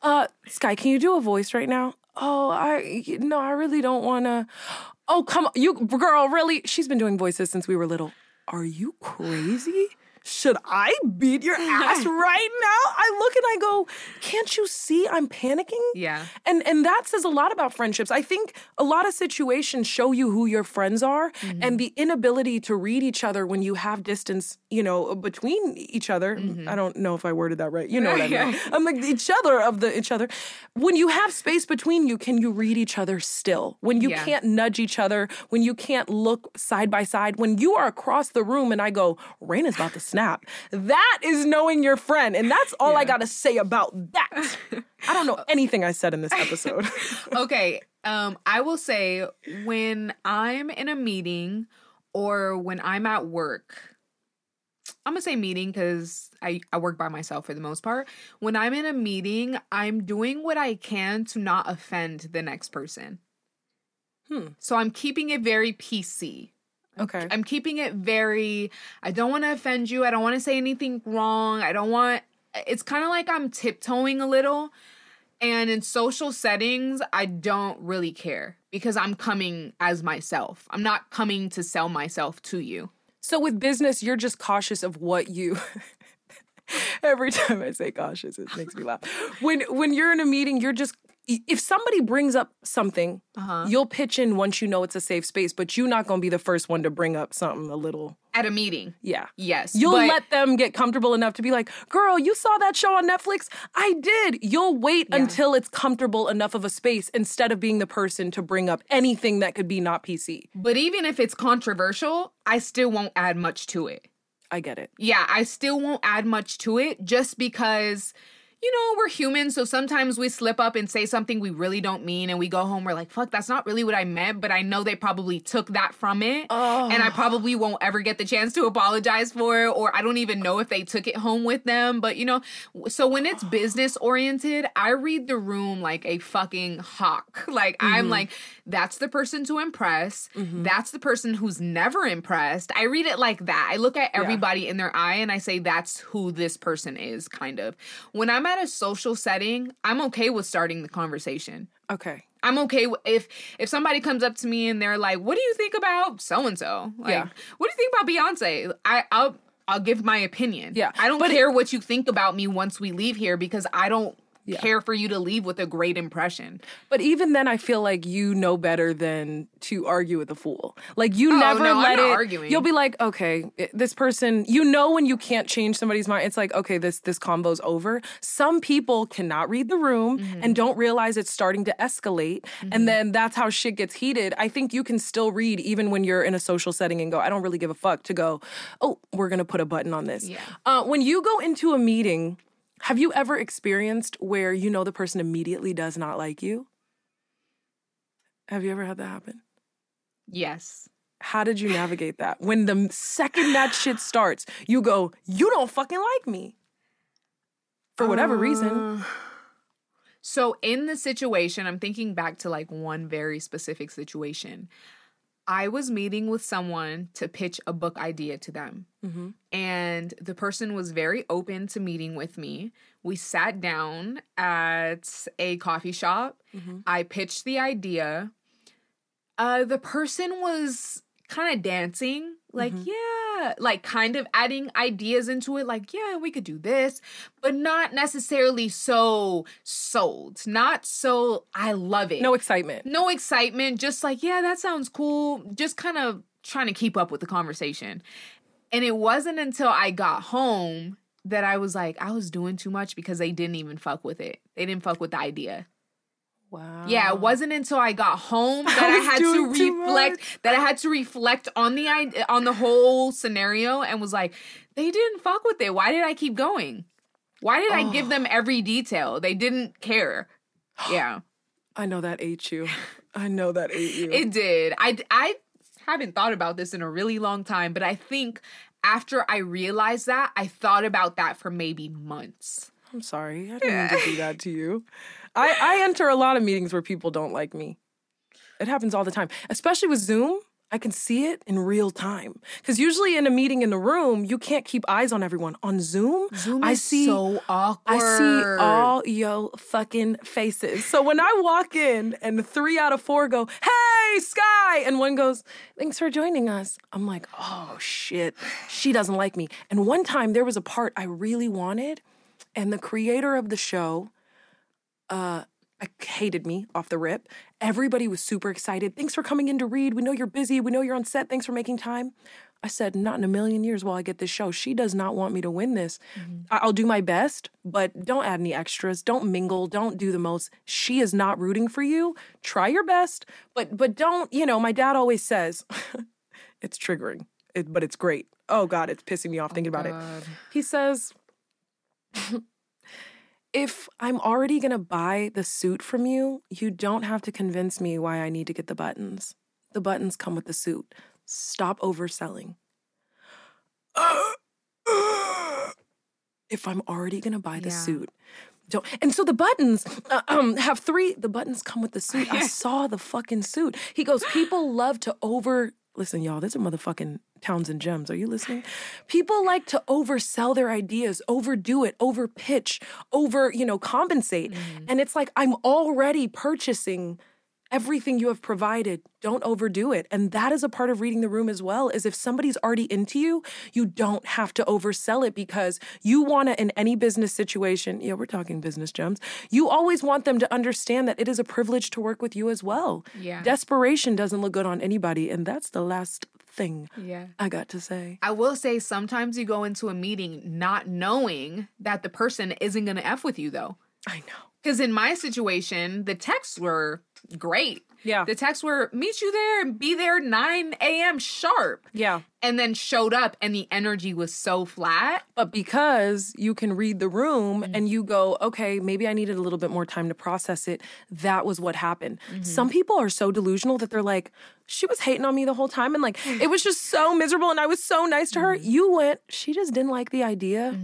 Uh, Sky, can you do a voice right now? Oh, I no, I really don't want to. Oh, come on, you girl, really? She's been doing voices since we were little. Are you crazy? Should I beat your ass (laughs) right now? I look and I go, can't you see I'm panicking? Yeah. And and that says a lot about friendships. I think a lot of situations show you who your friends are Mm-hmm. and the inability to read each other when you have distance, you know, between each other. Mm-hmm. I don't know if I worded that right. You know what I (laughs) mean. I'm like each other of the each other. When you have space between you, can you read each other still? When you Yeah. can't nudge each other, when you can't look side by side, when you are across the room and I go, rain is about to snap. That is knowing your friend. And that's all I gotta say about that. I don't know (laughs) anything I said in this episode. (laughs) Okay. Um, I will say when I'm in a meeting or when I'm at work, I'm gonna say meeting because I, I work by myself for the most part. When I'm in a meeting, I'm doing what I can to not offend the next person. Hmm. So I'm keeping it very PC. Okay. I'm keeping it very I don't want to offend you. I don't want to say anything wrong. I don't want it's kind of like I'm tiptoeing a little. And in social settings, I don't really care because I'm coming as myself. I'm not coming to sell myself to you. So with business, you're just cautious of what you. (laughs) Every time I say cautious, it makes me laugh. When when you're in a meeting, you're just if somebody brings up something, Uh-huh. you'll pitch in once you know it's a safe space, but you're not going to be the first one to bring up something a little. At a meeting. Yeah. Yes. You'll but- let them get comfortable enough to be like, girl, you saw that show on Netflix? I did. You'll wait until it's comfortable enough of a space instead of being the person to bring up anything that could be not PC. But even if it's controversial, I still won't add much to it. I get it. yeah, I still won't add much to it just because, you know, we're human. So sometimes we slip up and say something we really don't mean. And we go home, we're like, fuck, that's not really what I meant. But I know they probably took that from it. And I probably won't ever get the chance to apologize for it. Or I don't even know if they took it home with them. But, you know, so when it's (gasps) business oriented, I read the room like a fucking hawk. (laughs) Like, I'm mm-hmm. like, that's the person to impress. Mm-hmm. That's the person who's never impressed. I read it like that. I look at everybody in their eye and I say, that's who this person is, kind of. When I'm at a social setting, I'm okay with starting the conversation. Okay. I'm okay if if somebody comes up to me and they're like, "What do you think about so and so?" Like, Yeah. "What do you think about Beyonce?" I I'll I'll give my opinion. Yeah, I don't but it- care what you think about me once we leave here because I don't Yeah. care for you to leave with a great impression. But even then, I feel like you know better than to argue with a fool. Like you Oh, never no, let it. arguing. You'll be like, okay, this person. You know when you can't change somebody's mind. It's like, okay, this this combo's over. Some people cannot read the room Mm-hmm. and don't realize it's starting to escalate, and then that's how shit gets heated. I think you can still read even when you're in a social setting and go, I don't really give a fuck. To go, oh, we're gonna put a button on this. Yeah. Uh, when you go into a meeting. Have you ever experienced where you know the person immediately does not like you? Have you ever had that happen? Yes. How did you navigate that? When the second that shit starts, you go, you don't fucking like me. For whatever reason. Uh, So in the situation, I'm thinking back to like one very specific situation. I was meeting with someone to pitch a book idea to them. Mhm. And the person was very open to meeting with me. We sat down at a coffee shop. Mhm. I pitched the idea. Uh, the person was kind of dancing, like, mm-hmm. yeah, like kind of adding ideas into it, like, yeah, we could do this, but not necessarily so sold. Not so, I love it. No excitement. no excitement, just like, yeah, that sounds cool. Just kind of trying to keep up with the conversation. And it wasn't until I got home that I was like, I was doing too much because they didn't even fuck with it. They didn't fuck with the idea. Wow. Yeah, it wasn't until I got home (laughs) that I, Oh. was had to reflect that I had to reflect on the on the whole scenario and was like, they didn't fuck with it. Why did I keep going? Why did I give Oh. them every detail? They didn't care. (gasps) Yeah. I know that ate you. I know that ate you. It did. I I haven't thought about this in a really long time, but I think after I realized that, I thought about that for maybe months. I'm sorry. I didn't mean to do that to you. (laughs) I, I enter a lot of meetings where people don't like me. It happens all the time, especially with Zoom. I can see it in real time. Because usually in a meeting in the room, you can't keep eyes on everyone. On Zoom, Zoom I is see so awkward. I see all yo fucking faces. So when I walk in and three out of four go, hey, Sky, and one goes, thanks for joining us, I'm like, oh shit, she doesn't like me. And one time there was a part I really wanted, and the creator of the show, uh, I hated me off the rip. Everybody was super excited. Thanks for coming in to read. We know you're busy. We know you're on set. Thanks for making time. I said, not in a million years will I get this show. She does not want me to win this. I- I'll do my best, but don't add any extras. Don't mingle. Don't do the most. She is not rooting for you. Try your best, but but don't. You know, my dad always says, (laughs) it's triggering, it, but it's great. Oh God, it's pissing me off thinking about it. He says, if I'm already gonna buy the suit from you, you don't have to convince me why I need to get the buttons. The buttons come with the suit. Stop overselling. If I'm already gonna buy the Yeah. suit, don't. And so the buttons uh, um, have three. The buttons come with the suit. I (laughs) saw the fucking suit. He goes, people love to over. Listen, y'all, this is motherfucking towns and Gems. Are you listening? People like to oversell their ideas, overdo it, over pitch, over, you know, compensate. Mm-hmm. And it's like, I'm already purchasing everything you have provided don't overdo it and that is a part of reading the room as well is if somebody's already into you you don't have to oversell it because you want to in any business situation yeah we're talking business gems you always want them to understand that it is a privilege to work with you as well Yeah. desperation doesn't look good on anybody and that's the last thing Yeah. i got to say I will say sometimes you go into a meeting not knowing that the person isn't going to F with you though. i know Because in my situation, the texts were great. yeah The texts were meet you there and be there 9 a.m. sharp. yeah And then showed up and the energy was so flat. But because you can read the room mm-hmm. and you go, okay, maybe I needed a little bit more time to process it, that was what happened. Mm-hmm. Some people are so delusional that they're like, she was hating on me the whole time. And like, (laughs) it was just so miserable. And I was so nice to her. Mm-hmm. You went, she just didn't like the idea.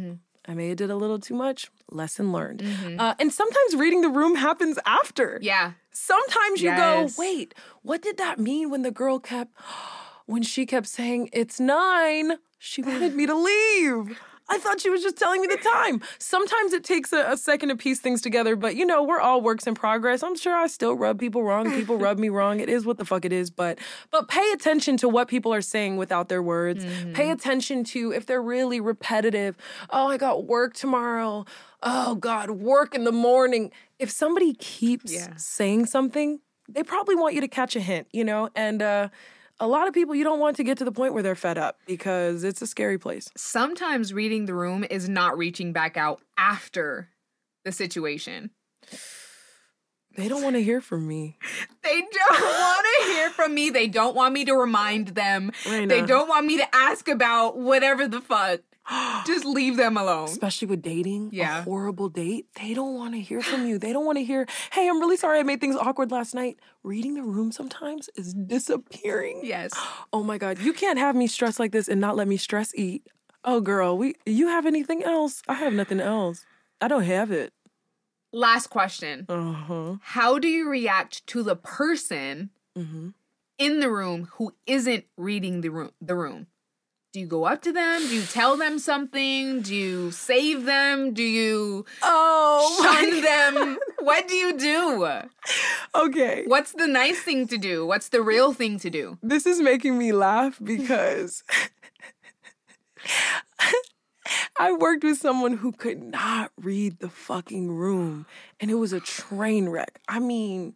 I may have did a little too much. Lesson learned. Uh, and sometimes reading the room happens after. Yeah. Sometimes you Yes. go, wait, what did that mean when the girl kept, (gasps) when she kept saying, it's nine, she wanted me to leave. I thought she was just telling me the time. Sometimes it takes a, a, second to piece things together, but you know, we're all works in progress. I'm sure I still rub people wrong. People rub me wrong. It is what the fuck it is. But but pay attention to what people are saying without their words. Mm-hmm. Pay attention to if they're really repetitive. Oh, I got work tomorrow. Oh God, work in the morning. If somebody keeps yeah. saying something, they probably want you to catch a hint, you know? And uh a lot of people you don't want to get to the point where they're fed up because it's a scary place. Sometimes reading the room is not reaching back out after the situation. They don't want to hear from me. They don't (laughs) want to hear from me. They don't want me to remind them. Raina. They don't want me to ask about whatever the fuck. (gasps) Just leave them alone. Especially with dating. Yeah. A horrible date. They don't want to hear from you. They don't want to hear, hey, I'm really sorry I made things awkward last night. Reading the room sometimes is disappearing. Yes. (gasps) Oh my God. You can't have me stress like this and not let me stress eat. Oh girl, we you have anything else? I have nothing else. I don't have it. Last question. Uh-huh. How do you react to the person mm-hmm. in the room who isn't reading the room the room? Do you go up to them? Do you tell them something? Do you save them? Do you oh shun them? What do you do? Okay. What's the nice thing to do? What's the real thing to do? This is making me laugh because (laughs) I worked with someone who could not read the fucking room and it was a train wreck. I mean,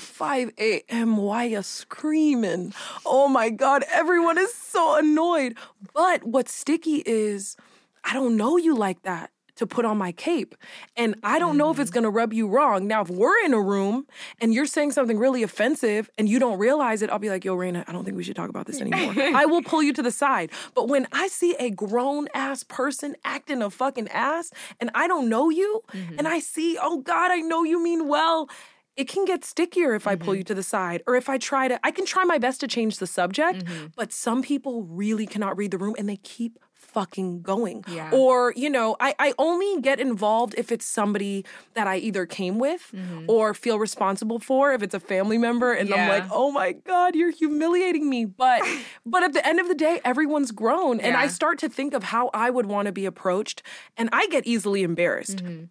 5 a.m. Why you screaming? Oh my God, everyone is so annoyed. But what's sticky is I don't know you like that to put on my cape. And I don't know if it's mm-hmm. gonna rub you wrong. Now, if we're in a room and you're saying something really offensive and you don't realize it, I'll be like, yo, Raina, I don't think we should talk about this anymore. (laughs) I will pull you to the side. But when I see a grown ass person acting a fucking ass and I don't know you mm-hmm. and I see, oh God, I know you mean well it can get stickier if I pull you mm-hmm. to the side or if I try to I can try my best to change the subject, mm-hmm. but some people really cannot read the room and they keep fucking going. Yeah. Or, you know, I, I only get involved if it's somebody that I either came with mm-hmm. or feel responsible for, if it's a family member and yeah. I'm like, oh my God, you're humiliating me. But (laughs) but at the end of the day, everyone's grown. Yeah. And I start to think of how I would want to be approached and I get easily embarrassed. Mm-hmm.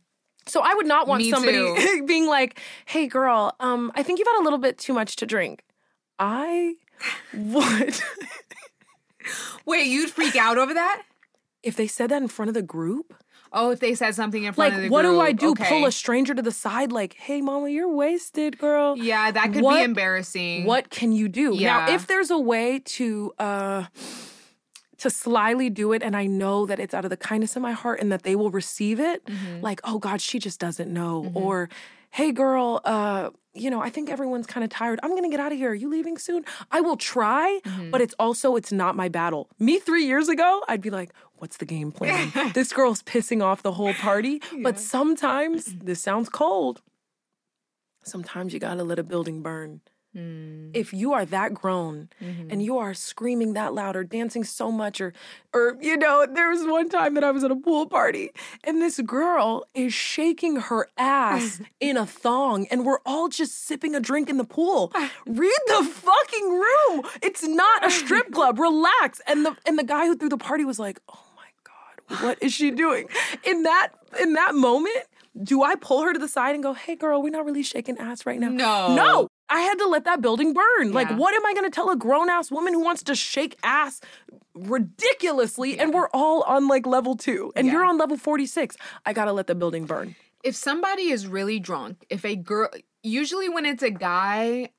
So I would not want Me somebody (laughs) being like, "Hey, girl, um, I think you've had a little bit too much to drink." I would. (laughs) Wait, you'd freak out over that if they said that in front of the group. Oh, if they said something in front like, of the group. what group. do I do? Okay. Pull a stranger to the side, like, "Hey, mama, you're wasted, girl." Yeah, that could what, be embarrassing. What can you do? Yeah. Now, if there's a way to. uh to slyly do it and I know that it's out of the kindness of my heart and that they will receive it, mm-hmm. like, oh God, she just doesn't know. Mm-hmm. Or, hey girl, uh, you know, I think everyone's kind of tired. I'm gonna get out of here. Are you leaving soon? I will try, mm-hmm. but it's also it's not my battle. Me three years ago, I'd be like, what's the game plan? (laughs) this girl's pissing off the whole party. Yeah. But sometimes this sounds cold. Sometimes you gotta let a building burn. Mm. If you are that grown mm-hmm. and you are screaming that loud or dancing so much or or you know, there was one time that I was at a pool party and this girl is shaking her ass (laughs) in a thong and we're all just sipping a drink in the pool. (laughs) Read the fucking room. It's not a strip (laughs) club. Relax. And the and the guy who threw the party was like, "Oh my god, what is she doing?" In that in that moment, do I pull her to the side and go, "Hey, girl, we're not really shaking ass right now"? No, no. I had to let that building burn. Yeah. Like, what am I going to tell a grown ass woman who wants to shake ass ridiculously yeah. and we're all on like level two and yeah. you're on level 46? I got to let the building burn. If somebody is really drunk, if a girl, usually when it's a guy,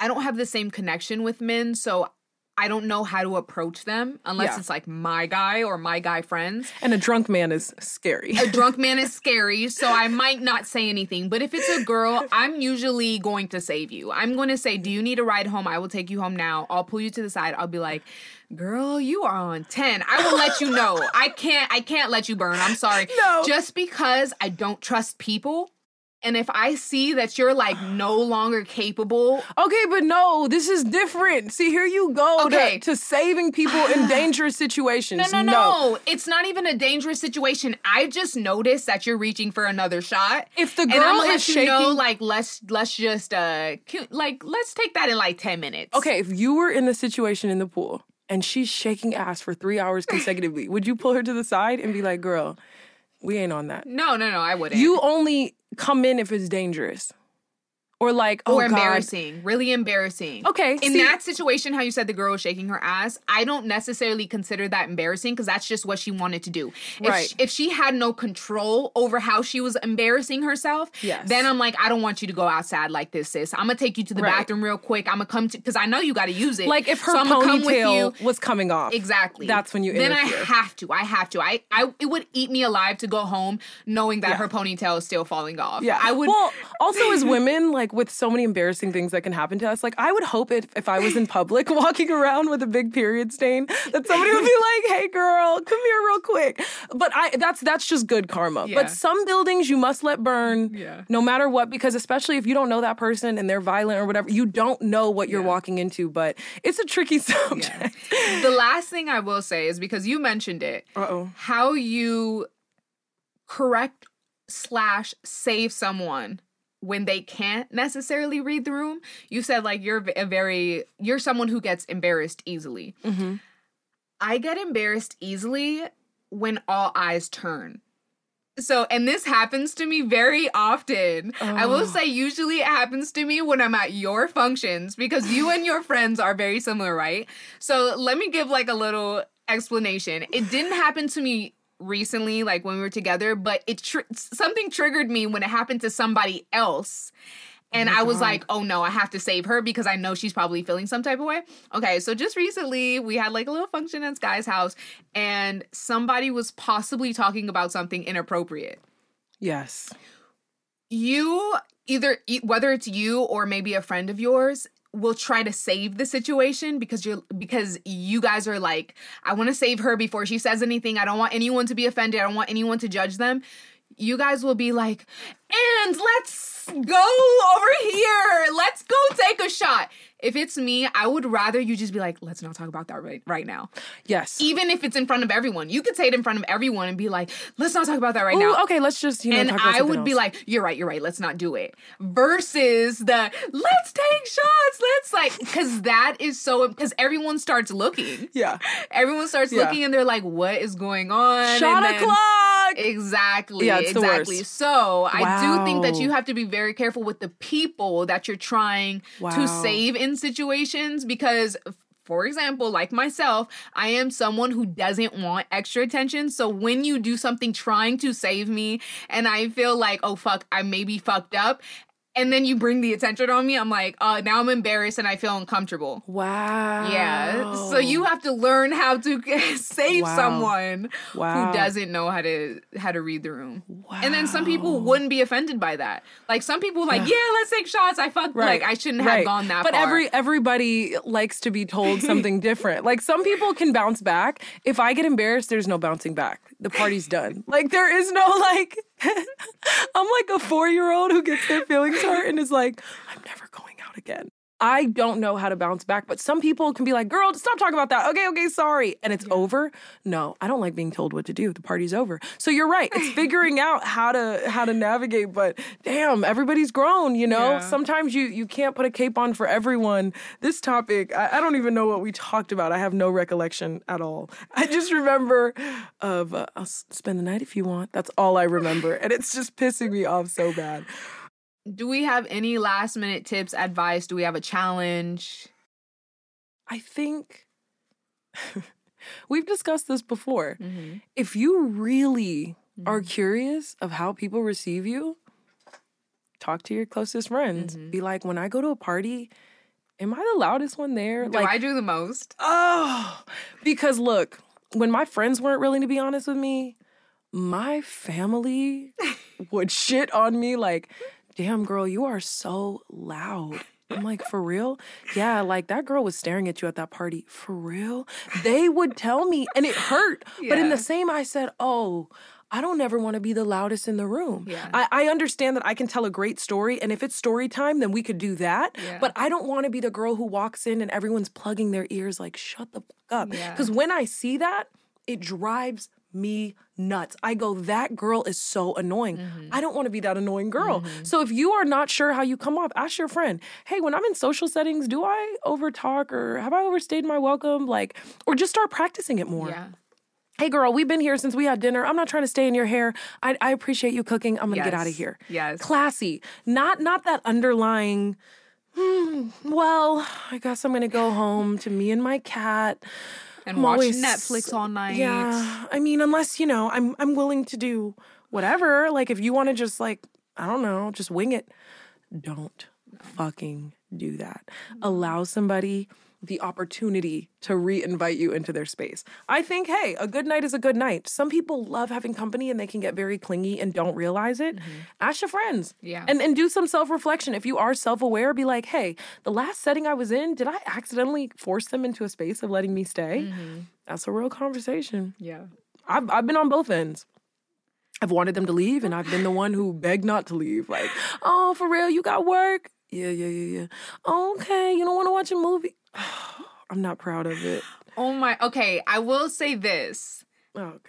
I don't have the same connection with men. So I don't know how to approach them unless yeah. it's like my guy or my guy friends. And a drunk man is scary. a (laughs) drunk man is scary, so I might not say anything. But if it's a girl, I'm usually going to save you. I'm going to say, Do you need a ride home? I will take you home now. I'll pull you to the side. I'll be like, Girl, you are on 10. I will let you know. I can't I can't let you burn. I'm sorry. (laughs) No. Just because I don't trust people and if I see that you're like no (sighs) longer capable. Okay, but no, this is different. See, here you go okay. to, to saving people in (sighs) dangerous situations. No, no, no, no, It's not even a dangerous situation. I just noticed that you're reaching for another shot. If the girl is shaking, know, like let's let's just uh like let's take that in like 10 minutes. Okay, if you were in the situation in the pool and she's shaking ass for three hours consecutively, would you pull her to the side and be like, girl, we ain't on that? No, no, no, I wouldn't. You only come in if it's dangerous. Or like, oh, or God. embarrassing, really embarrassing. Okay, In see- that situation, how you said the girl was shaking her ass, I don't necessarily consider that embarrassing because that's just what she wanted to do. If Right. She, if she had no control over how she was embarrassing herself, Yes. then I'm like, I don't want you to go outside like this, sis. I'm gonna take you to the Right. bathroom real quick. I'm gonna come to because I know you got to use it. Like if her so I'ma come with ponytail you. was coming off. Exactly. That's when you Then I have to. I have to. I, I it would eat me alive to go home knowing that Yeah. her ponytail is still falling off. Yeah, I would. Well, also as women, like with so many embarrassing things that can happen to us, like I would hope if, if I was in public (laughs) walking around with a big period stain, that somebody would be like, "Hey, girl, come here real quick." But I that's that's just good karma. Yeah. But some buildings you must let burn, Yeah. no matter what, because especially if you don't know that person and they're violent or whatever, you don't know what you're Yeah. walking into. But it's a tricky (laughs) subject. the last thing I will say is because you mentioned it, Uh oh. how you correct slash save someone when they can't necessarily read the room. You said like you're a very you're someone who gets embarrassed easily. hmm I get embarrassed easily when all eyes turn. So, and this happens to me very often. I will Oh. say, usually it happens to me when I'm at your functions because you and your friends are very similar, right? So, let me give like a little explanation. It didn't happen to me recently, like when we were together, but it tr- something triggered me when it happened to somebody else. And my I was God. like, oh no, I have to save her because I know she's probably feeling some type of way. Okay, so just recently we had like a little function at Sky's house and somebody was possibly talking about something inappropriate. Yes. You either whether it's you or maybe a friend of yours will try to save the situation because you're because you guys are like I want to save her before she says anything. I don't want anyone to be offended. I don't want anyone to judge them. You guys will be like, "And let's go over here. Let's go take a shot." If it's me, I would rather you just be like, "Let's not talk about that right right now." Yes. Even if it's in front of everyone. You could say it in front of everyone and be like, "Let's not talk about that right Ooh, now." okay, let's just you know and talk about I would be like, "You're right, you're right. Let's not do it." Versus the "Let's take shots." Let's like, because that is so because everyone starts looking. yeah, Everyone starts Yeah. looking and they're like, "What is going on?" shot o'clock. Exactly. Yeah, exactly. So I do think that you have to be very careful with the people that you're trying Wow. to save in situations because for example, like myself, I am someone who doesn't want extra attention. So when you do something trying to save me and I feel like, oh fuck, I may be fucked up, and then you bring the attention on me, I'm like, uh, now I'm embarrassed and I feel uncomfortable. Wow. Yeah. So you have to learn how to (laughs) save Wow. someone Wow. who doesn't know how to how to read the room. Wow. And then some people wouldn't be offended by that. Like some people like, yeah, let's take shots. I fucked like I shouldn't have right. gone that but far. every everybody likes to be told (laughs) something different. Like some people can bounce back. If I get embarrassed, there's no bouncing back. The party's done. Like there is no like. (laughs) I'm like a four year old who gets their feelings hurt and is like, I'm never going out again. I don't know how to bounce back, but some people can be like, girl, stop talking about that. Okay, okay, sorry. And it's over. No, I don't like being told what to do. The party's over. So you're right. It's (laughs) figuring out how to how to navigate, but damn, everybody's grown, you know? Yeah. Sometimes you you can't put a cape on for everyone. This topic, I, I don't even know what we talked about. I have no recollection at all. I just remember of uh, I'll spend the night if you want. That's all I remember. And it's just pissing me off so bad. Do we have any last minute tips, advice? Do we have a challenge? I think (laughs) we've discussed this before. Mm-hmm. If you really are curious of how people receive you, talk to your closest friends. Mhm. Be like, when I go to a party, am I the loudest one there? Do like, I do the most? oh, because look, when my friends weren't willing to be honest with me, my family (laughs) would shit on me like, damn, girl, you are so loud. I'm like, for real? Yeah, like that girl was staring at you at that party. For real? They would tell me, and it hurt. But in the same, I said, oh, I don't ever want to be the loudest in the room. Yeah. I, I understand that I can tell a great story, and if it's story time, then we could do that. Yeah. But I don't want to be the girl who walks in and everyone's plugging their ears like, shut the fuck up. Yeah. Because when I see that, it drives me nuts. I go, that girl is so annoying. Mm-hmm. I don't want to be that annoying girl. So if you are not sure how you come off, ask your friend, hey, when I'm in social settings, do I overtalk or have I overstayed my welcome? Like, or just start practicing it more. Yeah. Hey, girl, we've been here since we had dinner. I'm not trying to stay in your hair. I, I appreciate you cooking. I'm gonna get out of here. Yes. Classy. Not not that underlying. Hmm, well, I guess I'm gonna go home to me and my cat. And I'm watch always- Netflix all night. Yeah, I mean, unless you know, I'm I'm willing to do whatever. Like, if you want to just like, I don't know, just wing it. Don't fucking do that. Allow somebody the opportunity to re-invite you into their space. I think, hey, a good night is a good night. Some people love having company and they can get very clingy and don't realize it. Mm-hmm. Ask your friends. Yeah. And and do some self-reflection. If you are self-aware, be like, hey, the last setting I was in, did I accidentally force them into a space of letting me stay? Mm-hmm. That's a real conversation. Yeah. I've I've been on both ends. I've wanted them to leave, and I've been the one who begged not to leave. Like, (gasps) oh, for real, you got work? Yeah, yeah, yeah, yeah. Okay, you don't want to watch a movie? (sighs) I'm not proud of it. Oh my. Okay, I will say this. Oh god.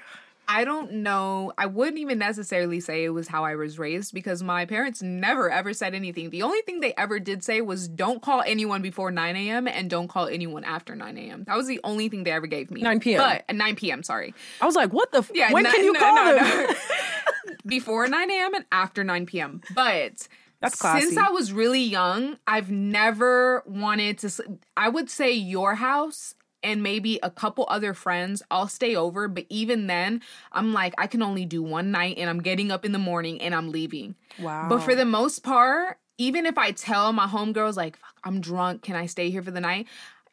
I don't know. I wouldn't even necessarily say it was how I was raised because my parents never ever said anything. The only thing they ever did say was don't call anyone before 9 a.m. and don't call anyone after 9 a.m. That was the only thing they ever gave me. 9 p.m.. But at 9 p.m., sorry. I was like, what the? F- Yeah, when ni- can you call no, them? no. (laughs) (laughs) before 9 a.m. and after 9 p.m. But That's classy. since I was really young, I've never wanted to. I would say your house and maybe a couple other friends. I'll stay over, but even then, I'm like, I can only do one night, and I'm getting up in the morning and I'm leaving. Wow. But for the most part, even if I tell my homegirls like, Fuck, I'm drunk, can I stay here for the night?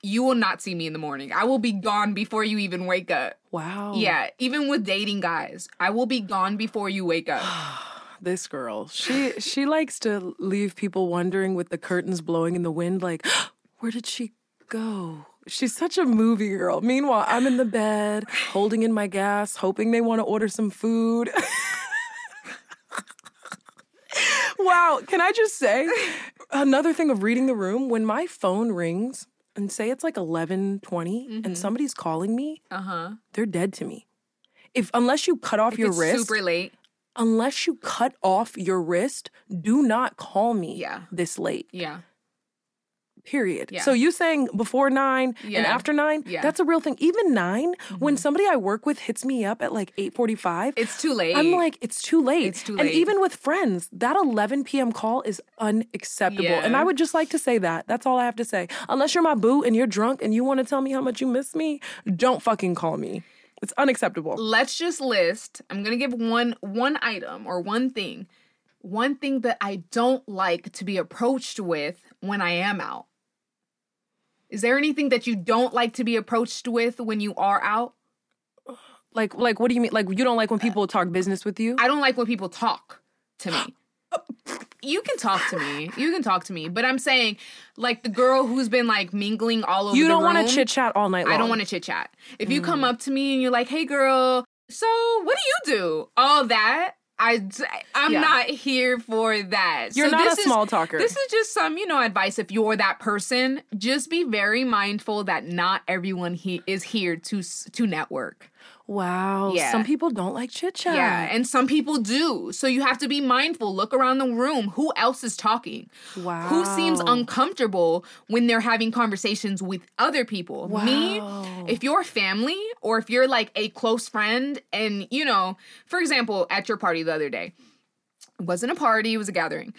You will not see me in the morning. I will be gone before you even wake up. wow. Yeah, even with dating guys, I will be gone before you wake up. (gasps) (sighs) (sighs) This girl, she she likes to leave people wondering with the curtains blowing in the wind. Like, (gasps) where did she go? She's such a movie girl. Meanwhile, I'm in the bed, holding in my gas, hoping they want to order some food. (laughs) wow, can I just say another thing of reading the room? When my phone rings and say it's like 11:20 and somebody's calling me, Uh huh. they're dead to me. If unless you cut off your it's wrist, super late. Unless you cut off your wrist, do not call me Yeah. this late. Yeah. Period. Yeah. So you saying before nine and after nine? Yeah. Mm-hmm. That's a real thing. Even 9 when somebody I work with hits me up at like eight forty five. It's too late. I'm like, it's too late. It's too late. And even with friends, that 11 p.m. call is unacceptable. And I would just like to say that. That's all I have to say. Unless you're my boo and you're drunk and you want to tell me how much you miss me, don't fucking call me. It's unacceptable. let's just list. I'm gonna give one one item or one thing. One thing that I don't like to be approached with when I am out. Is there anything that you don't like to be approached with when you are out? Like, like, what do you mean? Like, you don't like when uh, people talk business with you? I don't like when people talk to me. (gasps) (laughs) You can talk to me. You can talk to me. But I'm saying, like the girl who's been like mingling all over you don't want to chit chat all night long. I don't want to chit chat. If you come mm. up to me and you're like, "Hey, girl, so what do you do?" All that. I, I'm Yeah. not here for that. You're So not a is- small talker. This is just some, you know, advice. If you're that person, just be very mindful that not everyone he is here to to network. Wow. Yeah. Some people don't like chit chat. Yeah, and some people do. So you have to be mindful. Look around the room. Who else is talking? Wow. Who seems uncomfortable when they're having conversations with other people? Wow. Me, if you're family or if you're like a close friend, and you know, for example, at your party the other day. It wasn't a party, it was a gathering.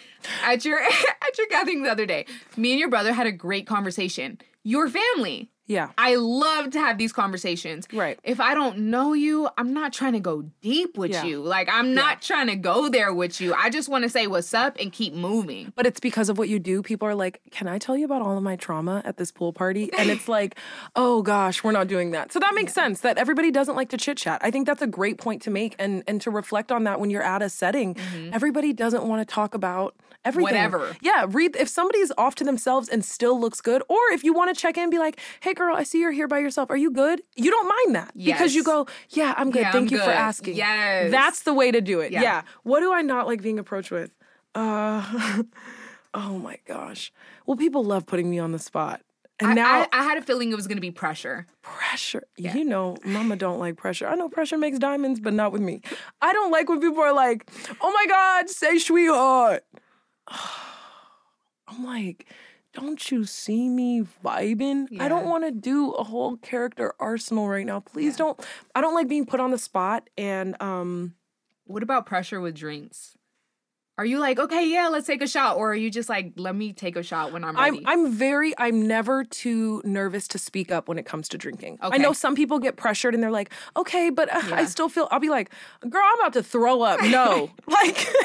At your (laughs) at your gathering the other day, me and your brother had a great conversation. Your family. Yeah. I love to have these conversations. Right. If I don't know you, I'm not trying to go deep with Yeah. you. Like I'm not trying to go there with you. I just want to say what's up and keep moving. But it's because of what you do. People are like, Can I tell you about all of my trauma at this pool party? And it's (laughs) like, Oh gosh, we're not doing that. So that makes sense that everybody doesn't like to chit chat. I think that's a great point to make and, and to reflect on that when you're at a setting. Mm-hmm. Everybody doesn't want to talk about everything. Whatever. Yeah. Read if somebody's off to themselves and still looks good, or if you want to check in, be like, Hey girl, I see you're here by yourself. Are you good? You don't mind that. Because you Yes. go, Yeah, I'm good. Yeah, Thank I'm you for asking. Yes. That's the way to do it. Yeah. yeah. What do I not like being approached with? Uh, (laughs) oh my gosh. Well, people love putting me on the spot. And I, now I, I had a feeling it was going to be pressure. pressure. You know, mama don't like pressure. I know pressure makes diamonds, but not with me. I don't like when people are like, oh my God, say sweetheart. (sighs) I'm like, don't you see me vibing? I don't want to do a whole character arsenal right now. Please don't. I don't like being put on the spot. And um, What about pressure with drinks? Are you like, okay, yeah, let's take a shot, or are you just like, let me take a shot when I'm I'm ready? I'm very I'm never too nervous to speak up when it comes to drinking. I know some people get pressured and they're like, okay, but uh, (laughs) I still feel. I'll be like, girl, I'm about to throw up. No, (laughs) like. (laughs)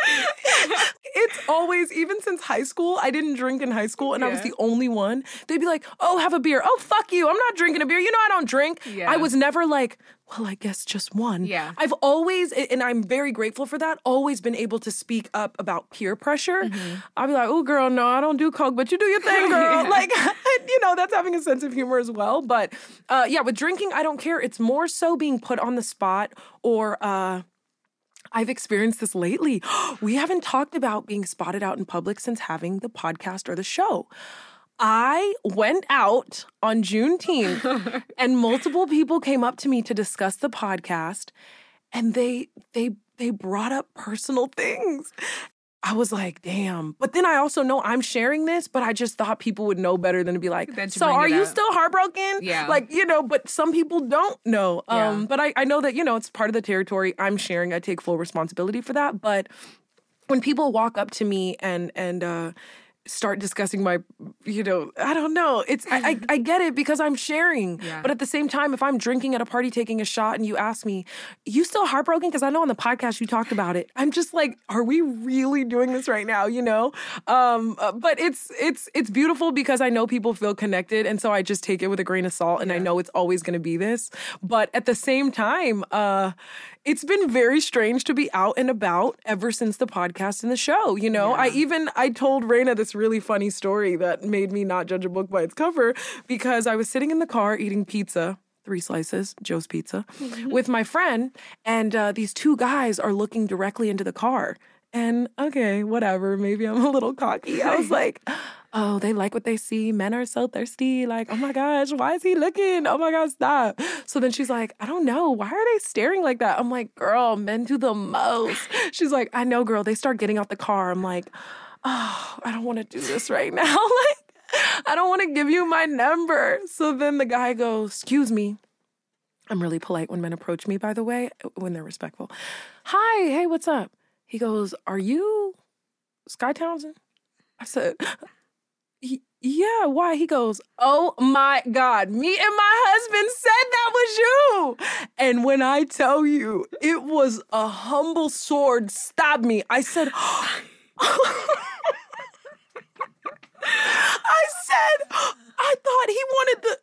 it's always even since high school i didn't drink in high school and i was the only one. They'd be like oh have a beer. Oh fuck you. I'm not drinking a beer. You know i don't drink. Yeah. i was never like well i guess just one. Yeah. i've always and i'm very grateful for that always been able to speak up about peer pressure. Mm-hmm. i'll be like oh girl no i don't do coke but you do your thing girl. (laughs) Yeah. like (laughs) you know that's having a sense of humor as well. But uh, yeah with drinking i don't care. It's more so being put on the spot or uh I've experienced this lately. (gasps) We haven't talked about being spotted out in public since having the podcast or the show. I went out on Juneteenth (laughs) and multiple people came up to me to discuss the podcast and they they they brought up personal things. I was like, damn. But then I also know I'm sharing this, but I just thought people would know better than to be like, so are you up." still heartbroken? Yeah. Like, you know, but some people don't know. Yeah. Um, but I, I know that, you know, it's part of the territory. I'm sharing. I take full responsibility for that. But when people walk up to me and and uh start discussing my you know i don't know. It's I, I i get it because i'm sharing. (laughs) Yeah. but at the same time if i'm drinking at a party taking a shot and you ask me you still heartbroken? Because i know on the podcast you talked about it. I'm just like are we really doing this right now? You know? Um uh, but it's it's it's beautiful because i know people feel connected and so i just take it with a grain of salt and i know it's always going to be this. But at the same time uh it's been very strange to be out and about ever since the podcast and the show. You know, I even I told Raina this really funny story that made me not judge a book by its cover because I was sitting in the car eating pizza. Three slices, Joe's Pizza, with my friend, and uh, these two guys are looking directly into the car. And okay, whatever, maybe I'm a little cocky. I was (laughs) like, oh, they like what they see. Men are so thirsty. Like, oh my gosh, why is he looking? Oh my God, stop. So then she's like, I don't know. Why are they staring like that? I'm like, girl, men do the most. She's like, I know, girl. They start getting out the car. I'm like, oh, I don't want to do this right now. (laughs) like, I don't want to give you my number. So then the guy goes, excuse me. I'm really polite when men approach me, by the way, when they're respectful. Hi, hey, what's up? He goes, Are you Skye Townsend? I said, Yeah, why? He goes, Oh my God, me and my husband said that was you. And when I tell you, it was a humble sword stabbed me. I said, (gasps) oh I said, I thought he wanted the.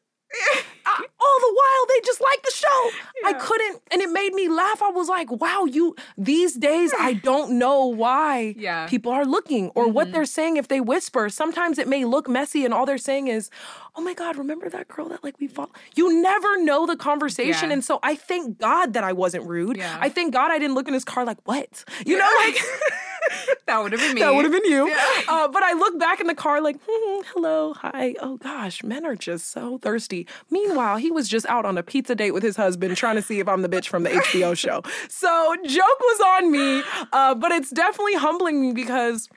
I- all the while, they just liked the show. I couldn't, and it made me laugh. I was like, wow, you, these days, I (sighs) don't know why Yeah. people are looking or what mm-hmm. they're saying if they whisper. Sometimes it may look messy, and all they're saying is, oh my God, remember that girl that like we fought? You never know the conversation. Yeah. And so I thank God that I wasn't rude. Yeah. I thank God I didn't look in his car like, what? You know, like. (laughs) (laughs) that would have been me. That would have been you. Yeah. (laughs) Uh, but I look back in the car like, hmm, hello, hi. Oh gosh, men are just so thirsty. Meanwhile, he was just out on a pizza date with his husband trying to see if I'm the bitch from the HBO show. (laughs) So joke was on me, uh, but it's definitely humbling me because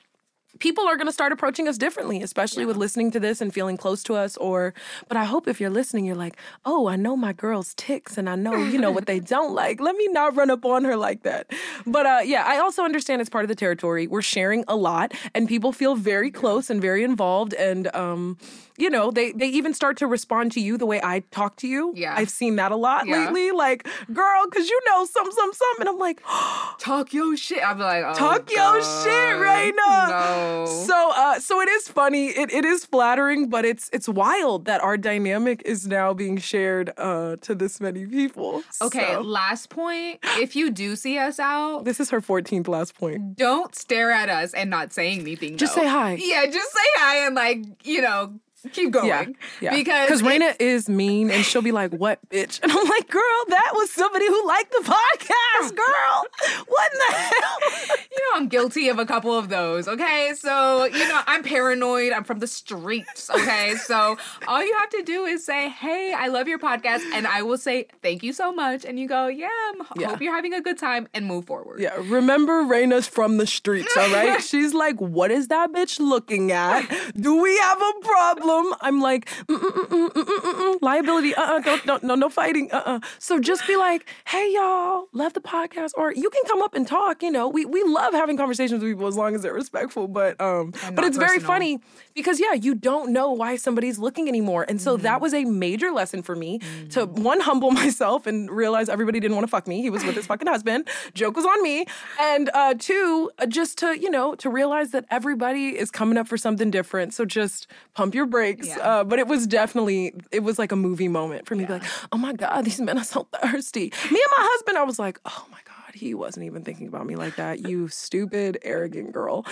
people are going to start approaching us differently, especially with listening to this and feeling close to us. Or, but I hope if you're listening, you're like, oh, I know my girl's ticks and I know, you know, what they (laughs) don't like. Let me not run up on her like that. But uh, yeah, I also understand it's part of the territory. We're sharing a lot and people feel very close and very involved. And, um, you know, they, they even start to respond to you the way I talk to you. Yeah. I've seen that a lot Yeah. lately. Like, girl, because you know some, some, some. And I'm like, (gasps) Talk your shit. Be like, oh, Talk your God. shit, Raina. No. So uh so it is funny. It it is flattering, but it's it's wild that our dynamic is now being shared uh to this many people. okay, So, last point. If you do see us out, this is her 14th last point. don't stare at us and not saying anything. Just though. say hi. Yeah, just say hi and like, you know, (laughs) keep going. Yeah, yeah. Because it- Raina is mean, and she'll be like, "What, bitch?" And I'm like, "Girl, that was somebody who liked the podcast, girl. What in the hell?" (laughs) you know, I'm guilty of a couple of those. Okay, so you know, I'm paranoid. I'm from the streets. Okay, so all you have to do is say, "Hey, I love your podcast," and I will say, "Thank you so much," and you go, "Yeah, I'm, Yeah. hope you're having a good time," and move forward. Yeah, remember Raina's from the streets, all right? (laughs) She's like, what is that bitch looking at? Do we have a problem? I'm like, mm, mm, mm, liability, uh-uh, don't, don't, no, no fighting, uh-uh. So just be like, hey, y'all, love the podcast, or you can come up and talk, you know, we, we love having conversations with people as long as they're respectful, but, um, but it's very funny because, yeah, you don't know why somebody's looking anymore. And so Mm-hmm. that was a major lesson for me to, one, humble (laughs) myself and realize everybody didn't want to fuck me. He was with his (laughs) fucking husband. Joke was on me. And uh, two, uh, just to, you know, to realize that everybody is coming up for something different. So just pump your brakes. Yeah. Uh, but it was definitely, it was like a movie moment for me to be like, oh my God, these men are so thirsty. Me and my husband, I was like, oh my God. He wasn't even thinking about me like that. You stupid, arrogant girl.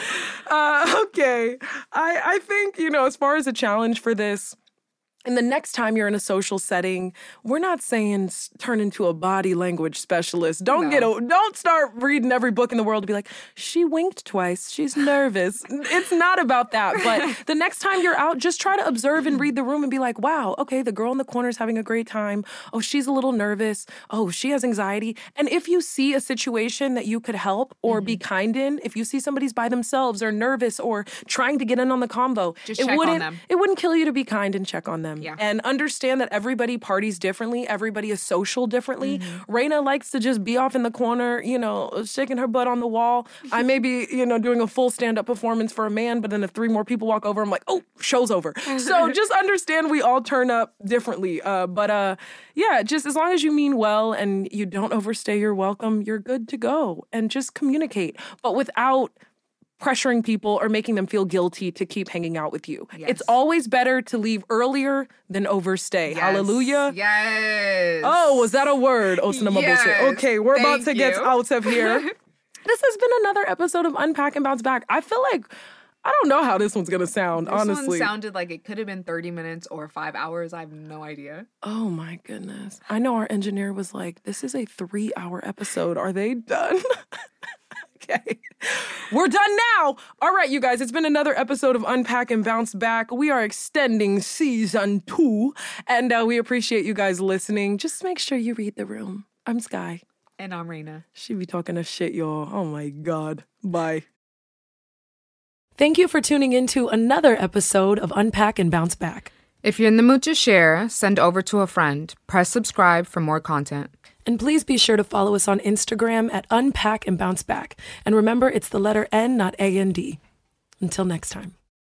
Uh, (laughs) okay. I, I think, you know, as far as a challenge for this, and the next time you're in a social setting, we're not saying turn into a body language specialist. Don't get a, don't start reading every book in the world to be like, she winked twice. She's nervous. it's not about that. But (laughs) the next time you're out, just try to observe and read the room and be like, wow, okay, the girl in the corner is having a great time. Oh, she's a little nervous. Oh, she has anxiety. And if you see a situation that you could help or be mm-hmm. kind in, if you see somebody's by themselves or nervous or trying to get in on the convo, Just it check wouldn't them. it wouldn't kill you to be kind and check on them. Yeah. And understand that everybody parties differently. Everybody is social differently. Mm-hmm. Raina likes to just be off in the corner, you know, shaking her butt on the wall. I may be, you know, doing a full stand up performance for a man, but then if three more people walk over, I'm like, oh, show's over. so (laughs) just understand we all turn up differently. Uh, but uh, yeah, just as long as you mean well and you don't overstay your welcome, you're good to go. And just communicate, but without pressuring people or making them feel guilty to keep hanging out with you. Yes. It's always better to leave earlier than overstay. Yes. Hallelujah. Yes. Oh, was that a word? Yes. Okay, we're about Thank to get out of here. (laughs) this has been another episode of Unpack and Bounce Back. I feel like I don't know how this one's gonna sound, This honestly. one sounded like it could have been 30 minutes or five hours. I have no idea. oh my goodness. I know our engineer was like, this is a three hour episode. Are they done? (laughs) okay. We're done now. All right, you guys, it's been another episode of Unpack and Bounce Back. We are extending season two, and uh, we appreciate you guys listening. Just make sure you read the room. I'm Skye. And I'm Raina. She be talking to shit, y'all. Oh my God. Bye. Thank you for tuning in to another episode of Unpack and Bounce Back. If you're in the mood to share, send over to a friend. Press subscribe for more content. And please be sure to follow us on Instagram at Unpack and Bounce Back. And remember, it's the letter N, not A and D. Until next time.